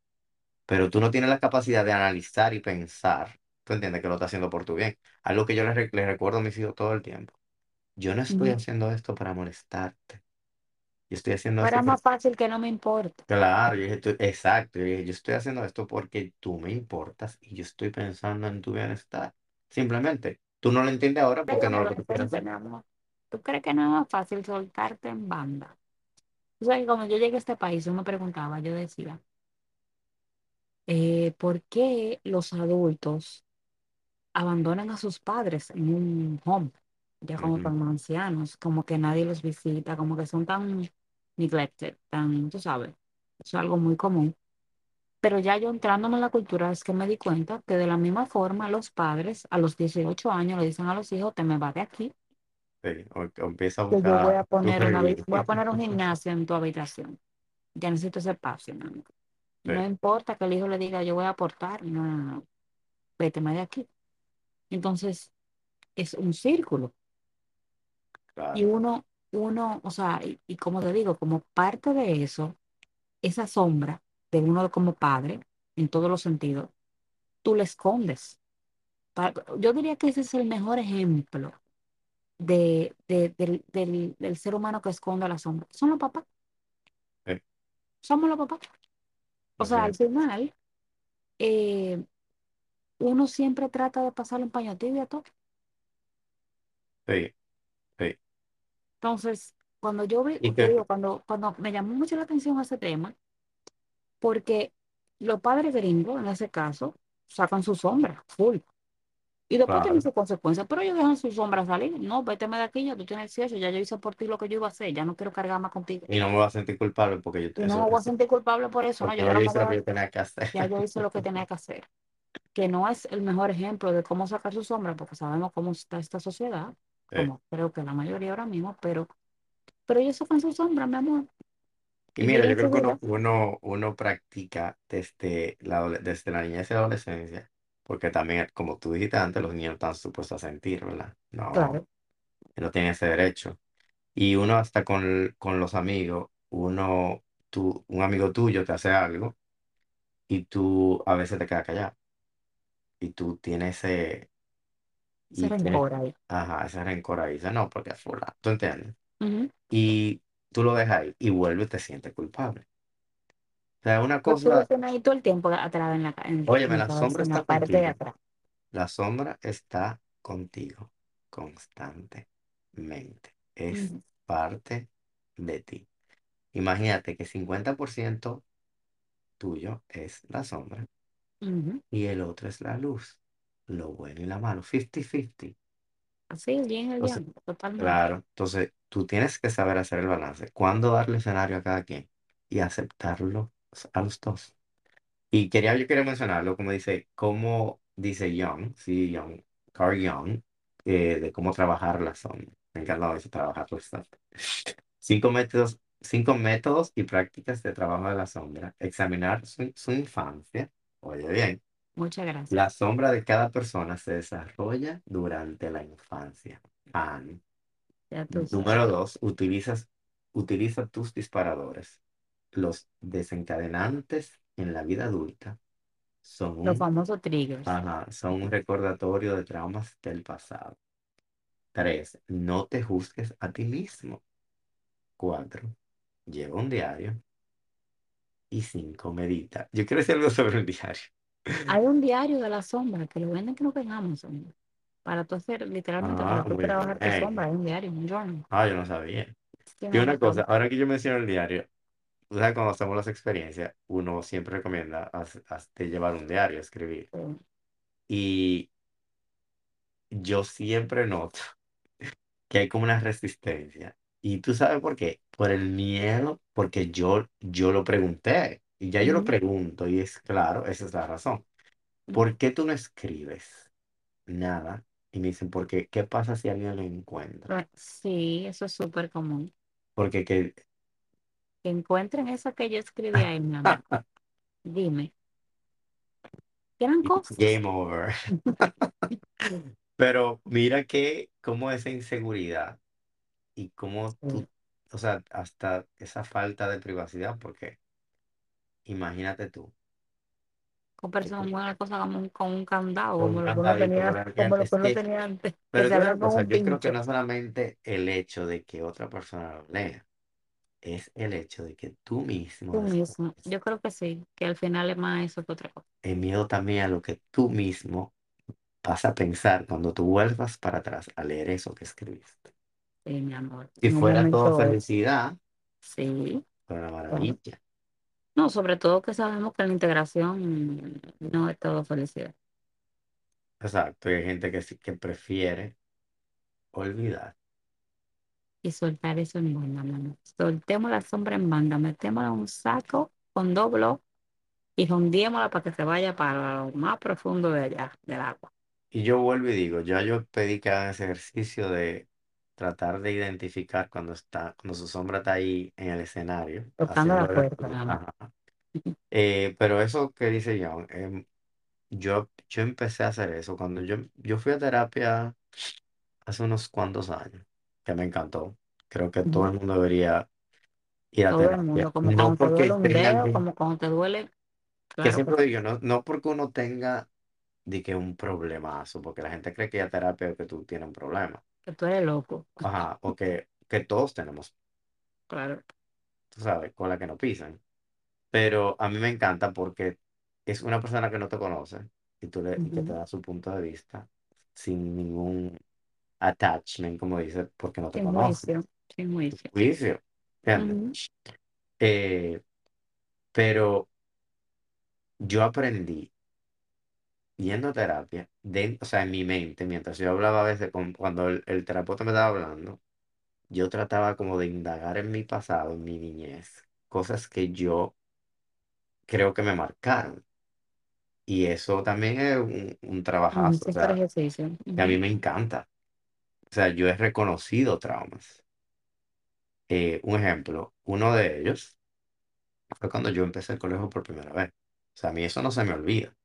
S1: pero tú no tienes la capacidad de analizar y pensar, tú entiendes que lo está haciendo por tu bien. Algo que yo les, re- les recuerdo a mis hijos todo el tiempo. Yo no estoy
S2: ujú.
S1: haciendo esto para molestarte. Yo estoy haciendo esto
S2: Fuera
S1: por...
S2: más fácil que no me importe.
S1: Claro, yo dije, tú- exacto. Yo dije, yo estoy haciendo esto porque tú me importas y yo estoy pensando en tu bienestar. Simplemente, tú no lo entiendes ahora porque no lo
S2: lo
S1: quieres
S2: entiendes,
S1: hacer.
S2: mi amor. ¿Tú crees que no es más fácil soltarte en banda? O sea, que cuando yo llegué a este país, yo me preguntaba, yo decía, eh, ¿por qué los adultos abandonan a sus padres en un home? Ya como
S1: Ujú,
S2: tan ancianos, como que nadie los visita, como que son tan neglected, tan, tú sabes, eso es algo muy común. Pero ya yo entrándome en la cultura es que me di cuenta que de la misma forma los padres a los 18 años le dicen a los hijos, te me vas de aquí,
S1: Sí, o, o empieza a
S2: que yo voy
S1: buscar
S2: a poner una, habi-
S1: review.
S2: voy a poner un gimnasio en tu habitación. Ya necesito ese espacio.
S1: Sí,
S2: No importa que el hijo le diga, yo voy a aportar, no, no, no, vete más de aquí. Entonces, es un círculo. Y uno, uno, o sea, y, y como te digo, como parte de eso, esa sombra de uno como padre, en todos los sentidos, tú le escondes. Yo diría que ese es el mejor ejemplo de, de- del, del, del ser humano que esconde la sombra. Son los papás,
S1: Sí,
S2: somos los papás. O
S1: así
S2: sea, al final, eh, uno siempre trata de pasarle un paño tibio a todo.
S1: Sí.
S2: Entonces, cuando yo vi, te digo, cuando, cuando me llamó mucho la atención ese tema, porque los padres gringos, en ese caso, sacan su sombra, full. Y después tienen
S1: claro.
S2: sus consecuencias, pero ellos dejan su sombra salir. No, vete de aquí, ya tú tienes 18, ya yo hice por ti lo que yo iba a hacer, ya no quiero cargar más contigo.
S1: Y no me voy a sentir culpable porque yo,
S2: Y no
S1: eso,
S2: me voy a sentir culpable por eso, ¿no? Yo
S1: yo hice lo que yo tenía que hacer.
S2: ya yo hice lo que tenía que hacer. Que no es el mejor ejemplo de cómo sacar su sombra, porque sabemos cómo está esta sociedad, como creo que la mayoría ahora mismo, pero, pero ellos sacan su sombra, mi amor.
S1: Y mira, yo creo que uno, uno, uno practica desde la, desde la niñez y la adolescencia, porque también, como tú dijiste antes, los niños están supuestos a sentir, ¿verdad? No,
S2: Claro,
S1: no tienen ese derecho. Y uno hasta con, con los amigos, uno, tú, un amigo tuyo te hace algo y tú a veces te quedas callado y tú tienes ese,
S2: se
S1: y tienes,
S2: rencor ahí.
S1: ajá, ese rencor ahí, dices, no, porque es fulano, ¿tú entiendes? Y tú lo dejas ahí y vuelve y te sientes culpable. O sea, una
S2: tú
S1: cosa,
S2: tienes ahí todo el tiempo atrás en la, en,
S1: óyeme,
S2: en la
S1: sombra
S2: la
S1: está
S2: parte de
S1: contigo,
S2: atrás.
S1: la sombra está contigo constantemente, es parte de ti. Imagínate que 50% tuyo es la sombra y el otro es la luz, lo bueno y la malo, 50-50.
S2: Así, el
S1: Entonces,
S2: yang, totalmente.
S1: claro, entonces tú tienes que saber hacer el balance, cuándo darle escenario a cada quien y aceptarlo a los dos. Y quería, yo quería mencionarlo, como dice, como dice Young, sí, Young, Carl Young, eh, de cómo trabajar la sombra. Me encanta eso, trabajar la sombra. Cinco métodos, cinco métodos y prácticas de trabajo de la sombra. Examinar su, su infancia. Oye bien,
S2: Muchas gracias.
S1: la sombra de cada persona se desarrolla durante la infancia. Fan.
S2: Ya tú sabes.
S1: Número dos, utilizas, utiliza tus disparadores. Los desencadenantes en la vida adulta son
S2: Los
S1: un,
S2: famosos triggers.
S1: ajá, son un recordatorio de traumas del pasado. Tres, no te juzgues a ti mismo. Cuatro, lleva un diario. Y cinco, medita. Yo quiero decir algo sobre el diario.
S2: Hay un diario de la sombra que lo venden creo que en Amazon. Para tú hacer, literalmente,
S1: Ah,
S2: para tú
S1: muy
S2: trabajar tu
S1: bien.
S2: sombra, hay un diario, un journal.
S1: Ah, yo no sabía. Y una cosa, ahora que yo menciono el diario, tú sabes, cuando hacemos las experiencias, uno siempre recomienda de llevar un diario, escribir. Y yo siempre noto que hay como una resistencia. ¿Y tú sabes por qué? Por el miedo, porque yo, yo lo pregunté. Y ya yo lo
S2: Ujú,
S1: pregunto, y es claro, esa es la razón. ¿Por qué tú no escribes nada? Y me dicen, porque ¿qué pasa si alguien lo encuentra?
S2: Pero Sí, eso es súper común.
S1: Porque que,
S2: Que encuentren eso que yo escribí ahí, mi amor. Dime, ¿qué eran cosas?
S1: game over. Pero mira que como esa inseguridad y cómo tú, o sea, hasta esa falta de privacidad, porque imagínate tú,
S2: Con muy una cosa como un, con un candado,
S1: con un
S2: como lo que uno
S1: candadito
S2: tenía, como lo
S1: antes
S2: que uno
S1: que,
S2: tenía antes, que
S1: pero
S2: se
S1: te digo
S2: abría
S1: una
S2: con
S1: cosa,
S2: un
S1: yo creo que
S2: pincho.
S1: no solamente el hecho de que otra persona lo lea, es el hecho de que tú mismo
S2: Tú mismo. Yo creo que sí, que al final es más eso que otra cosa.
S1: el miedo también a lo que tú mismo vas a pensar cuando tú vuelvas para atrás a leer eso que escribiste.
S2: Sí, mi amor.
S1: Si
S2: En un
S1: fuera todo
S2: momento,
S1: felicidad,
S2: sí.
S1: fuera una maravilla.
S2: No, sobre todo que sabemos que la integración no es todo felicidad.
S1: Exacto, y hay gente que sí que prefiere olvidar.
S2: Y soltar eso en banda, mi amor. Soltemos la sombra en banda, metémosla en un saco con doblo y hundiémosla para que se vaya para lo más profundo de allá, del agua.
S1: Y yo vuelvo y digo, ya yo pedí que hagan ese ejercicio de tratar de identificar cuando está, cuando su sombra está ahí en el escenario,
S2: Tocando la
S1: haciendo el-
S2: puerta, mi amor.
S1: ajá. Eh, pero eso que dice John, em, yo, yo empecé a hacer eso cuando yo, yo fui a terapia hace unos cuantos años, que me encantó. Creo que todo el mundo debería ir a
S2: Todo el
S1: terapia.
S2: mundo, como
S1: No
S2: cuando te duele un
S1: tenga
S2: dedo,
S1: algún,
S2: como cuando te duele,
S1: que
S2: claro que
S1: siempre
S2: sí,
S1: digo, no, no porque uno tenga de que un problemazo, porque la gente cree que ya terapia es que tú tienes un problema.
S2: Que tú eres loco,
S1: Ajá, o que, que todos tenemos,
S2: claro.
S1: tú sabes, con la que no pisan. Pero a mí me encanta porque es una persona que no te conoce y, tú le, y que te
S2: Ujú.
S1: da su punto de vista sin ningún attachment, como dice, porque no te
S2: Sin
S1: conoce.
S2: juicio, sin juicio.
S1: Juicio, ¿entiendes?
S2: Ujú,
S1: Eh, pero yo aprendí yendo a terapia, de, o sea, en mi mente, mientras yo hablaba a veces con, cuando el, el terapeuta me estaba hablando, yo trataba como de indagar en mi pasado, en mi niñez, cosas que yo creo que me marcaron. Y eso también es un, un trabajazo, o sea,
S2: ejercicio.
S1: que a mí
S2: Ujú.
S1: me encanta. O sea, yo he reconocido traumas. Eh, un ejemplo, uno de ellos. fue cuando yo empecé el colegio por primera vez. O sea, a mí eso no se me olvida,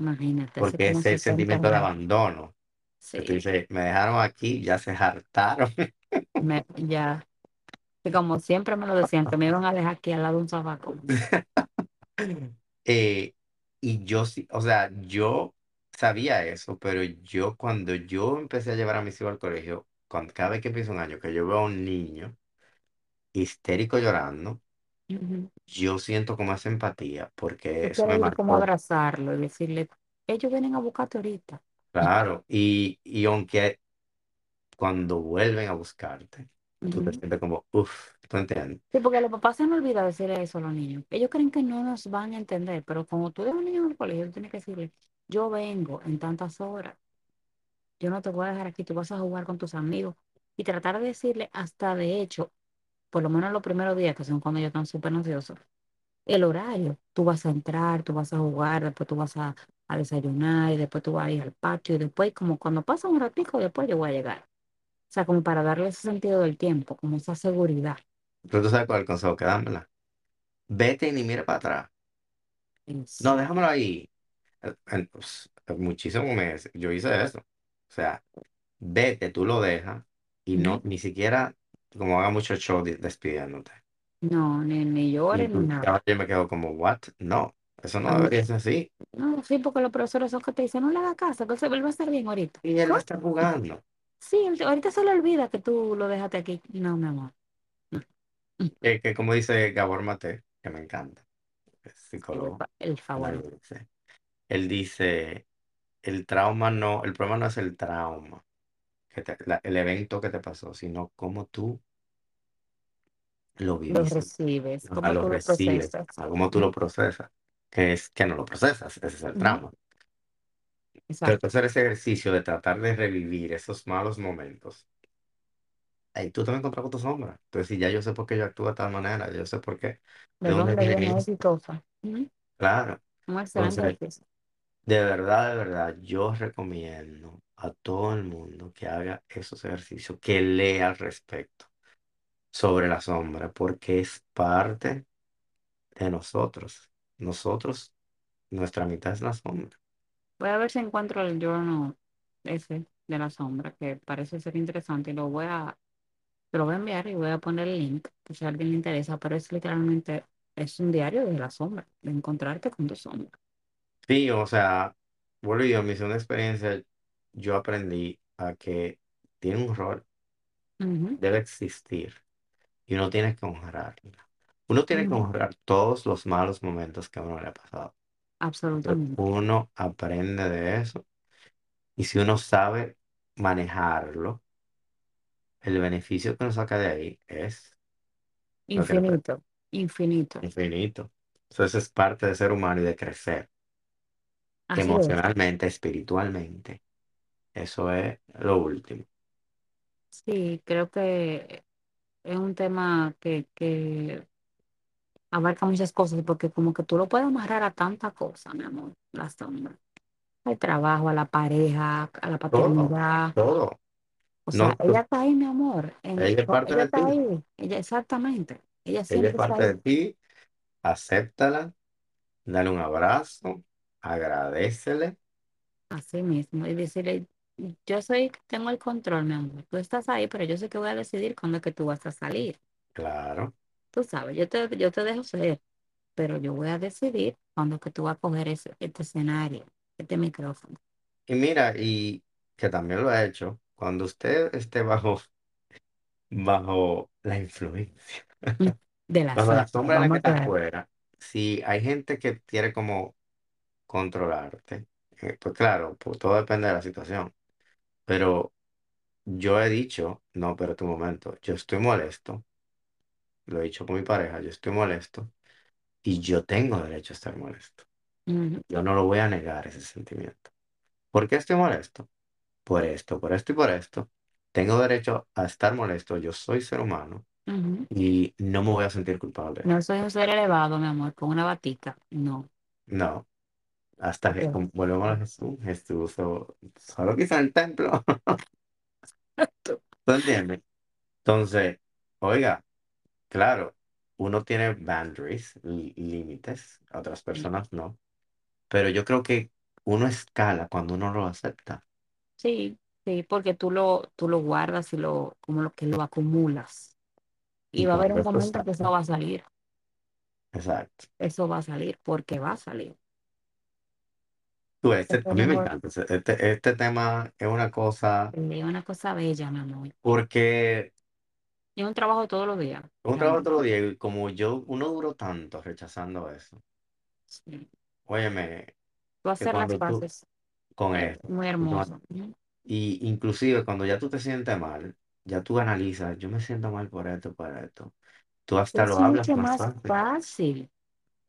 S2: Imagínate,
S1: porque
S2: como
S1: ese
S2: 60
S1: sentimiento de abandono, que tú
S2: Sí,
S1: dices, me dejaron aquí, ya se hartaron.
S2: me, ya, que como siempre me lo decían, que me iban a dejar aquí al lado de un zafacón.
S1: Eh, y yo sí, o sea, yo sabía eso, pero yo cuando yo empecé a llevar a mis hijos al colegio, cuando, cada vez que empieza un año, que yo veo a un niño histérico llorando. Yo siento como esa empatía, porque
S2: Tú
S1: eso me
S2: quieres ir como a
S1: marcó,
S2: abrazarlo y decirle, ellos vienen a buscarte ahorita.
S1: claro, y, y aunque cuando vuelven a buscarte, tú te
S2: Ujú.
S1: sientes como, uff, ¿tú entiendes?
S2: Sí, porque los papás se han olvidado decirle eso a los niños. Ellos creen que no nos van a entender, pero como tú eres un niño en el colegio, tú tienes que decirle, yo vengo en tantas horas, yo no te voy a dejar aquí, tú vas a jugar con tus amigos. Y tratar de decirle hasta de hecho, por lo menos los primeros días, que son cuando ellos están súper ansiosos, el horario. Tú vas a entrar, tú vas a jugar, después tú vas a, a desayunar y después tú vas a ir al patio y después como cuando pasa un ratico, después yo voy a llegar. O sea, como para darle ese sentido del tiempo, como esa seguridad.
S1: Pero tú sabes cuál es el consejo que dámela. Vete y ni mire para atrás. No, déjamelo ahí. Eh, pues, muchísimo me, yo hice eso. O sea, vete, tú lo dejas y no, ni siquiera como haga mucho show de- despidiéndote.
S2: No, ni, ni
S1: Y
S2: llores ni
S1: tú,
S2: nada.
S1: ya yo me quedo como, what? No, eso no
S2: A mí-
S1: debería ser así.
S2: no, sí, porque los profesores son que te dicen, no le hagas caso, que se vuelva a estar bien ahorita.
S1: Y él va a
S2: ¿Cómo?
S1: estar jugando.
S2: Sí, él- ahorita se le olvida que tú lo dejaste aquí. No, mi amor. No.
S1: Que, que como dice Gabor Mate, que me encanta, es
S2: El,
S1: psicólogo,
S2: fa- el favorito.
S1: él dice, el trauma no, el problema no es el trauma, que te- la- el evento que te pasó, sino cómo tú lo
S2: Lo
S1: viviste.
S2: recibes,
S1: a
S2: cómo
S1: lo
S2: tú lo
S1: recibes,
S2: procesas.
S1: a cómo tú lo procesas, que es que no lo procesas, ese es el
S2: ujú,
S1: trauma. Pero
S2: Exacto.
S1: hacer ese ejercicio de tratar de revivir esos malos momentos, ahí tú te vas a encontrar con tu sombra. Entonces, si ya yo sé por qué yo actúo de tal manera, yo sé por qué, de
S2: ¿De
S1: dónde
S2: dónde
S1: viene
S2: viene
S1: eso,
S2: exitosa? Ujú,
S1: claro.
S2: Un excelente
S1: Entonces,
S2: ejercicio.
S1: de verdad, de verdad, yo recomiendo a todo el mundo que haga esos ejercicios, que lea al respecto sobre la sombra, porque es parte de nosotros. Nosotros, nuestra mitad es la sombra.
S2: Voy a ver si encuentro el journal ese de la sombra, que parece ser interesante, y lo voy a, te lo voy a enviar y voy a poner el link, por si a alguien le interesa, pero es literalmente, es un diario de la sombra, de encontrarte con tu sombra.
S1: Sí, o sea, bueno, yo, mi segunda experiencia, yo aprendí a que tiene un rol,
S2: Ujú,
S1: debe existir y uno tiene que honrarla. Uno tiene que
S2: ujú,
S1: honrar todos los malos momentos que a uno le ha pasado. Pero
S2: Absolutamente.
S1: uno aprende de eso y si uno sabe manejarlo, el beneficio que uno saca de ahí es lo que le pre-
S2: Infinito, infinito.
S1: infinito. Entonces es parte de ser humano y de crecer
S2: Así es.
S1: emocionalmente, espiritualmente. Eso es lo último.
S2: Sí, creo que es un tema que, que abarca muchas cosas, porque como que tú lo puedes amarrar a tanta cosa, mi amor, la sombra. Al trabajo, a la pareja, a la paternidad.
S1: todo.
S2: O sea,
S1: No,
S2: ella está ahí, mi amor. En,
S1: ella es parte
S2: ella
S1: de
S2: está
S1: ti.
S2: ahí. Ella, exactamente. Ella
S1: Ella es
S2: siempre está
S1: parte de ti. Acéptala, dale un abrazo, agradecele.
S2: Así mismo. Y decirle, yo soy, tengo el control, mi amor. Tú estás ahí, pero yo sé que voy a decidir cuándo es que tú vas a salir.
S1: Claro.
S2: Tú sabes, yo te, yo te dejo ser, pero yo voy a decidir cuándo es que tú vas a coger ese, este escenario, este micrófono.
S1: Y mira, y que también lo ha hecho, cuando usted esté bajo, bajo la influencia,
S2: De la
S1: bajo la
S2: sombra,
S1: sombra en la que
S2: a
S1: está afuera, si hay gente que quiere como controlarte, eh, pues claro, pues todo depende de la situación. Pero yo he dicho, no, pero tu momento, yo estoy molesto, lo he dicho con mi pareja, yo estoy molesto y yo tengo derecho a estar molesto.
S2: Ujú,
S1: Yo no lo voy a negar ese sentimiento. ¿Por qué estoy molesto? Por esto, por esto y por esto. Tengo derecho a estar molesto, yo soy ser humano
S2: ujú.
S1: y no me voy a sentir culpable.
S2: No soy un ser elevado, mi amor, con una batica. No.
S1: No, hasta que volvemos a Jesús, Jesús so- solo quiso en el templo. ¿Tú entiendes? Entonces, oiga, claro. uno tiene boundaries, lí- límites, otras personas no, pero yo creo que uno escala cuando uno lo acepta.
S2: sí, sí, porque tú lo, tú lo guardas y lo, como lo que lo acumulas. Y
S1: Y
S2: va a haber un momento que eso va a salir.
S1: exacto.
S2: Eso va a salir porque va a salir.
S1: Tú,
S2: Es
S1: este, a mí me encanta, este, este tema es una cosa,
S2: es una cosa bella, mi amor.
S1: porque
S2: es un trabajo todos los días,
S1: es un trabajo
S2: realmente.
S1: todos los días y como yo, uno duró tanto rechazando eso.
S2: Sí.
S1: Óyeme,
S2: Tú
S1: que
S2: hacer las
S1: cuando tú,
S2: paces
S1: con
S2: es
S1: eso,
S2: muy hermoso. Ujú.
S1: y inclusive cuando ya tú te sientes mal, ya tú analizas, yo me siento mal por esto, por esto. Tú hasta
S2: Es
S1: lo hablas
S2: mucho
S1: más
S2: más
S1: fácil.
S2: fácil,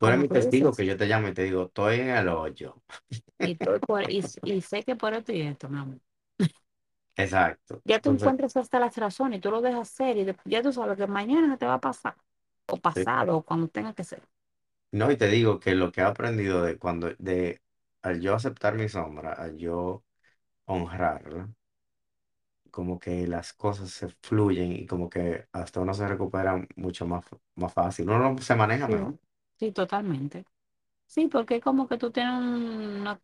S1: Tú eres
S2: como
S1: mi testigo que yo te llamo y te digo, estoy en el hoyo.
S2: Y, estoy por, y, y sé que por esto y esto, mi amor.
S1: Exacto.
S2: Ya tú
S1: Entonces,
S2: encuentras hasta las razones y tú lo dejas ser y de- ya tú sabes que mañana no te va a pasar. O
S1: sí.
S2: pasado, o cuando tenga que ser.
S1: No, y te digo que lo que he aprendido de cuando, de, al yo aceptar mi sombra, al yo honrarla, como que las cosas se fluyen y como que hasta uno se recupera mucho más, más fácil. Uno se maneja
S2: Sí,
S1: mejor.
S2: Sí, totalmente. Sí, porque es como que tú tienes una,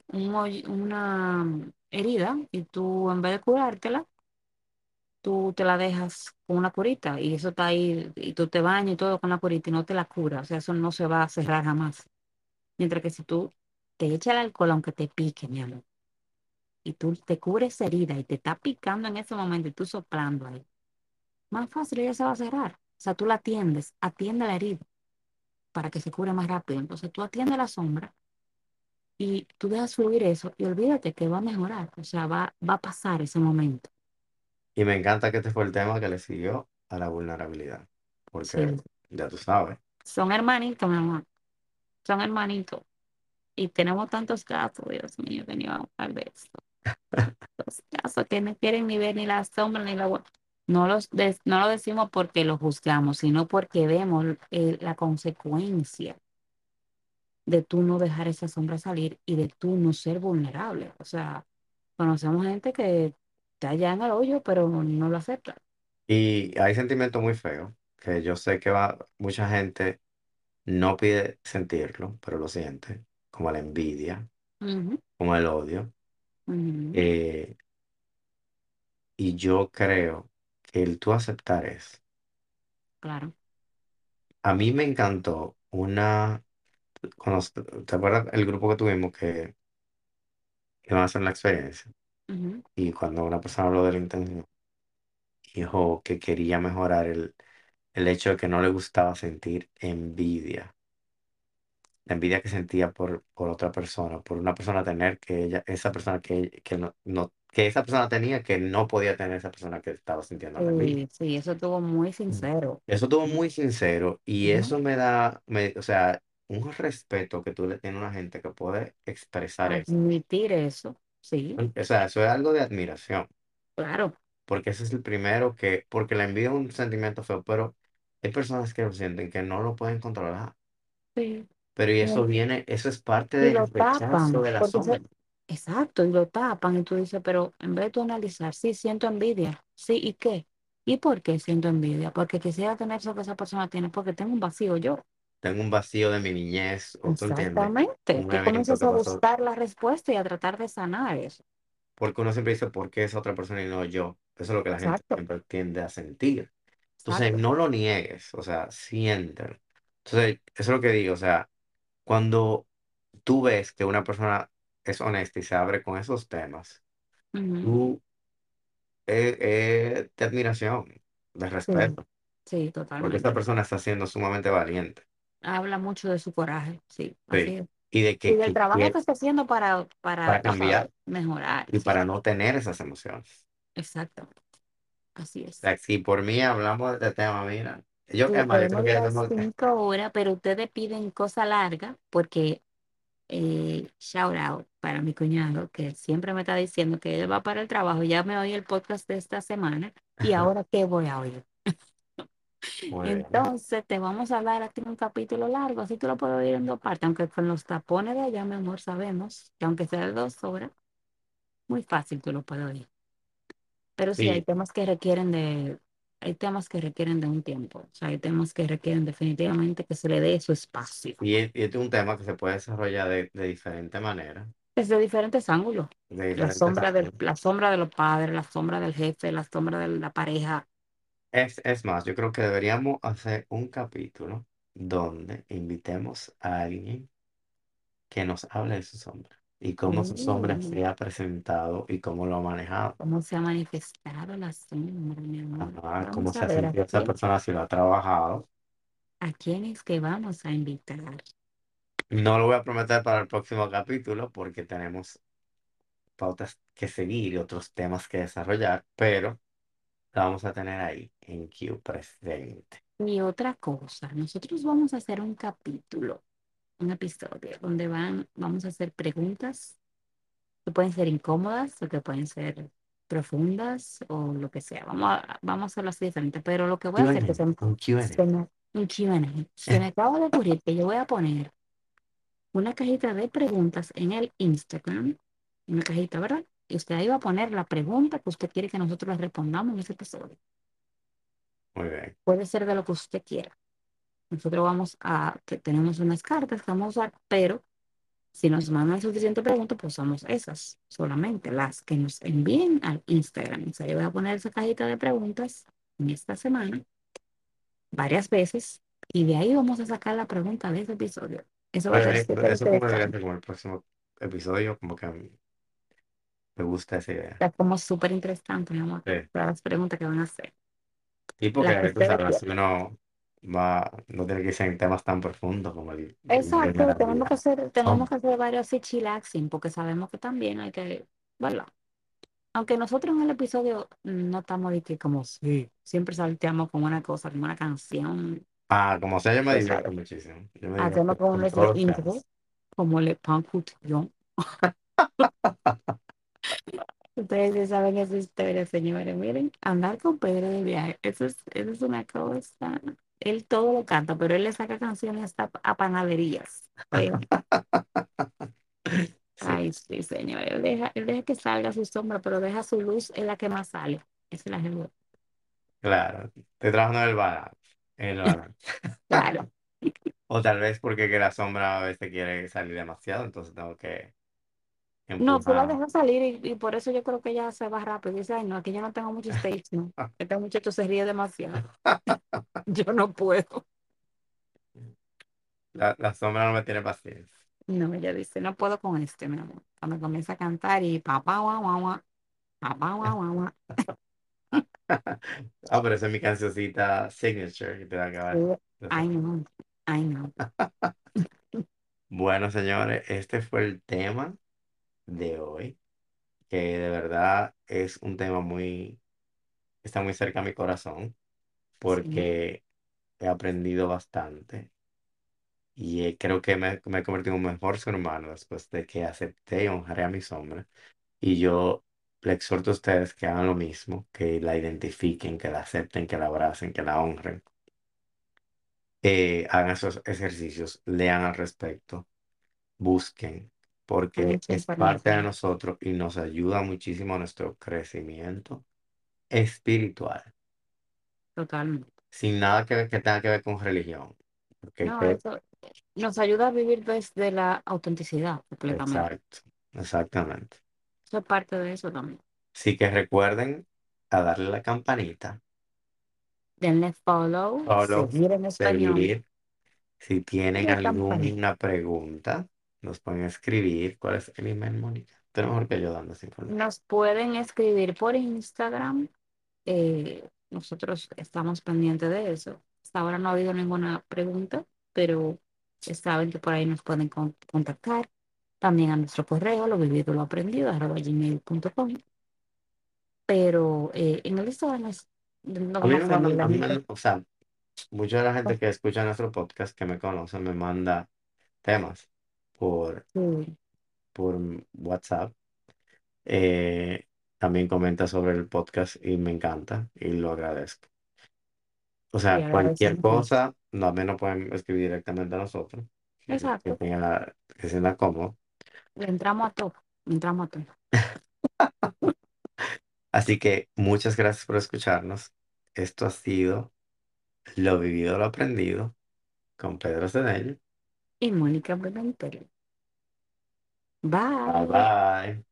S2: una herida y tú en vez de curártela, tú te la dejas con una curita y eso está ahí y tú te bañas y todo con la curita y no te la cura. O sea, eso no se va a cerrar jamás. Mientras que si tú te echas el alcohol aunque te pique, mi amor, y tú te cubres esa herida y te está picando en ese momento y tú soplando ahí, más fácil ella se va a cerrar. O sea, tú la atiendes, atiende la herida para que se cure más rápido. Entonces tú atiendes la sombra y tú dejas fluir eso y olvídate que va a mejorar, o sea, va, va a pasar ese momento.
S1: Y me encanta que este fue el tema que le siguió a la vulnerabilidad. Porque
S2: Sí,
S1: ya tú sabes.
S2: son hermanitos, mi amor, son hermanitos. Y tenemos tantos casos, Dios mío, que ni vamos a hablar de esto. Los casos que no quieren ni ver ni la sombra ni la... No, los no lo decimos porque lo juzgamos, sino porque vemos eh, la consecuencia de tú no dejar esa sombra salir y de tú no ser vulnerable. O sea, conocemos gente que está allá en el hoyo, pero no lo acepta.
S1: Y hay sentimientos muy feos que yo sé que va, mucha gente no pide sentirlo, pero lo siente, como la envidia, como el odio. Eh, y yo creo el tú aceptar eso.
S2: claro.
S1: A mí me encantó una, cuando, ¿te acuerdas el grupo que tuvimos que iban a hacer la experiencia?
S2: Ujú.
S1: Y cuando una persona habló de la intención, dijo que quería mejorar el, el hecho de que no le gustaba sentir envidia. La envidia que sentía por, por otra persona, por una persona tener que ella, esa persona que, que no, no, que esa persona tenía que no podía tener esa persona que estaba sintiendo la.
S2: Sí, sí, eso estuvo muy
S1: Mm.
S2: sincero.
S1: Eso estuvo muy sincero y
S2: Ujú.
S1: eso me da, me, o sea, un respeto que tú le tienes a una gente que puede expresar eso.
S2: Admitir eso, sí,
S1: O sea, eso es algo de admiración,
S2: claro.
S1: porque ese es el primero que, porque la envidia es un sentimiento feo, pero hay personas que lo sienten que no lo pueden controlar.
S2: Sí.
S1: Pero y eso viene, eso es parte
S2: y lo
S1: del rechazo
S2: tapan,
S1: de la
S2: porque se,
S1: sombra.
S2: Exacto, y lo tapan y tú dices, pero en vez de tú analizar, sí, siento envidia, sí, ¿y qué? ¿Y por qué siento envidia? Porque quisiera tener eso que esa persona tiene, porque tengo un vacío yo.
S1: Tengo un vacío de mi niñez, o tú entiendes,
S2: Exactamente, que
S1: que
S2: a buscar la respuesta y a tratar de sanar eso.
S1: porque uno siempre dice, ¿por qué es otra persona y no yo? Eso es lo que la gente siempre tiende a sentir. Entonces,
S2: exacto.
S1: no lo niegues, o sea, siéntelo. Entonces, eso es lo que digo, o sea, cuando tú ves que una persona es honesta y se abre con esos temas, tú, es es de admiración, de
S2: Sí,
S1: respeto,
S2: sí,
S1: porque esta
S2: totalmente.
S1: persona está siendo sumamente valiente.
S2: Habla mucho de su coraje, sí, así
S1: Sí.
S2: es.
S1: Y de
S2: Y
S1: que,
S2: del
S1: que
S2: trabajo que está haciendo para, para,
S1: cambiar
S2: mejorar,
S1: y
S2: sí,
S1: para no tener esas emociones.
S2: exacto, así
S1: O
S2: es.
S1: sea, si por mí hablamos de este tema, mira, yo,
S2: Sí,
S1: que tengo,
S2: cinco horas, pero ustedes piden cosa larga porque, eh, shout out para mi cuñado, que siempre me está diciendo que él va para el trabajo, ya me oí el podcast de esta semana y ahora qué voy a oír. Entonces te vamos a hablar aquí un capítulo largo, así tú lo puedes oír en dos partes, aunque con los tapones de allá, mi amor, sabemos que aunque sea de dos horas, muy fácil tú lo puedes oír. Pero sí hay
S1: Sí,
S2: temas que requieren de, hay temas que requieren de un tiempo, o sea, hay temas que requieren definitivamente que se le dé su espacio,
S1: Y, y este es un tema que se puede desarrollar de, de diferente manera,
S2: desde diferentes ángulos.
S1: de
S2: La
S1: diferentes
S2: sombra del,
S1: ángulos.
S2: la sombra de los padres, la sombra del jefe, la sombra de la pareja.
S1: Es, es más, yo creo que deberíamos hacer un capítulo donde invitemos a alguien que nos hable de su sombra y cómo su sombra se ha presentado y cómo lo ha manejado.
S2: cómo se ha manifestado la sombra, mi amor.
S1: Ajá, cómo se ha sentido esa persona si lo ha trabajado.
S2: a quién es que vamos a invitar.
S1: No lo voy a prometer para el próximo capítulo porque tenemos pautas que seguir y otros temas que desarrollar, pero lo vamos a tener ahí en Q presente.
S2: Y otra cosa, nosotros vamos a hacer un capítulo, un episodio, donde van, vamos a hacer preguntas que pueden ser incómodas o que pueden ser profundas o lo que sea. Vamos a, vamos a hacerlo así diferente, pero lo que voy a hacer me-
S1: un Q&A.
S2: un Q&A. se me acaba de ocurrir que yo voy a poner una cajita de preguntas en el Instagram, una cajita, ¿verdad? Y usted ahí va a poner la pregunta que usted quiere que nosotros le respondamos en ese episodio.
S1: Muy bien.
S2: Puede ser de lo que usted quiera. Nosotros vamos a, que tenemos unas cartas que vamos a usar, pero si nos mandan suficiente preguntas, pues usamos esas, solamente las que nos envíen al Instagram. O sea, yo voy a poner esa cajita de preguntas en esta semana, varias veces, y de ahí vamos a sacar la pregunta de ese episodio. Eso va a ser súper
S1: eso como
S2: interesante.
S1: como el próximo episodio, como que a mí me gusta esa idea.
S2: Está como súper interesante, mi amor,
S1: Sí.
S2: todas las preguntas que van a hacer.
S1: Y
S2: Las que
S1: porque tú
S2: ustedes quieran.
S1: uno va, no tiene que ser en temas tan profundos como el la
S2: Exacto, tenemos que hacer, tenemos que hacer varios así chillaxing, porque sabemos que también hay que, ¿verdad? Aunque nosotros en el episodio no estamos de que como sí, siempre salteamos con una cosa, con una canción,
S1: Ah, como sea, yo me divierto muchísimo. Yo me
S2: Hacemos
S1: divierto
S2: como
S1: con todos
S2: nuestro
S1: los
S2: intro,
S1: temas.
S2: como Le Pan Coutillon. Ustedes ya saben esa historia, señores. Miren, andar con Pedro de viaje, eso es, eso es una cosa. Él todo lo canta, pero él le saca canciones hasta a panaderías. Oigan,
S1: Sí,
S2: ay, sí, señor. Él deja, él deja que salga su sombra, pero deja su luz, es la que más sale. Esa es la realidad.
S1: claro. Estoy trabajando en el balance.
S2: Claro.
S1: O tal vez porque que la sombra a veces quiere salir demasiado, entonces tengo que
S2: No, tú la
S1: empujar.
S2: dejas salir y, y por eso yo creo que ella se va rápido. Dice, ay, no, aquí yo no tengo mucho stage, no. Este muchacho se ríe demasiado. Yo no puedo.
S1: La, la sombra no me tiene paciencia.
S2: No, ella dice, no puedo con este, mi amor. Cuando comienza a cantar y papá, guau, guau, guau, papá, guau, guau, guau.
S1: Ah, pero esa es mi cancioncita signature que te va a acabar.
S2: Ay,
S1: sacar.
S2: no, ay, no.
S1: Bueno, señores, este fue el tema de hoy, que de verdad es un tema muy, está muy cerca a mi corazón, porque he aprendido bastante y eh, creo que me, me he convertido en un mejor ser humano después de que acepté y honré a mi sombra. Y yo le exhorto a ustedes que hagan lo mismo, que la identifiquen, que la acepten, que la abracen, que la honren. Eh, hagan esos ejercicios, lean al respecto, busquen, porque
S2: mucha
S1: es parte de nosotros y nos ayuda muchísimo a nuestro crecimiento espiritual,
S2: totalmente.
S1: sin nada que, que tenga que ver con religión. Porque
S2: No,
S1: que-
S2: eso nos ayuda a vivir desde la autenticidad completamente.
S1: exacto, exactamente.
S2: Eso es parte de eso también.
S1: Así que recuerden a darle la campanita,
S2: Denle follow,
S1: follow,
S2: seguir en español
S1: seguir. Si tienen
S2: campanita.
S1: alguna pregunta, nos pueden escribir. ¿Cuál es el email, Mónica? Tú eres mejor que yo dando esa información.
S2: Nos pueden escribir por Instagram. eh, nosotros estamos pendientes de eso. Hasta ahora no ha habido ninguna pregunta, pero saben que por ahí nos pueden con- contactar. También a nuestro correo, lo vivido, lo aprendido, arroba gmail.com. Pero eh, en el Instagram es lo
S1: A mí me mandan, a mí
S2: gente,
S1: me- o sea, mucha de la gente que escucha nuestro podcast, que me conoce, me manda temas por,
S2: sí,
S1: por WhatsApp. Eh, también comenta sobre el podcast y me encanta y lo agradezco. O
S2: sí,
S1: sea, cualquier
S2: agradecemos
S1: cosa, no, me no pueden escribir directamente a nosotros, que, que
S2: Exacto.
S1: tenga, que se sienta cómodo.
S2: Le entramos a todo. Le entramos a todo.
S1: Así que muchas gracias por escucharnos. Esto ha sido lo vivido, lo aprendido con Pedro Cedeño.
S2: Y Mónica Pimentel.
S1: Bye
S2: Bye.
S1: bye.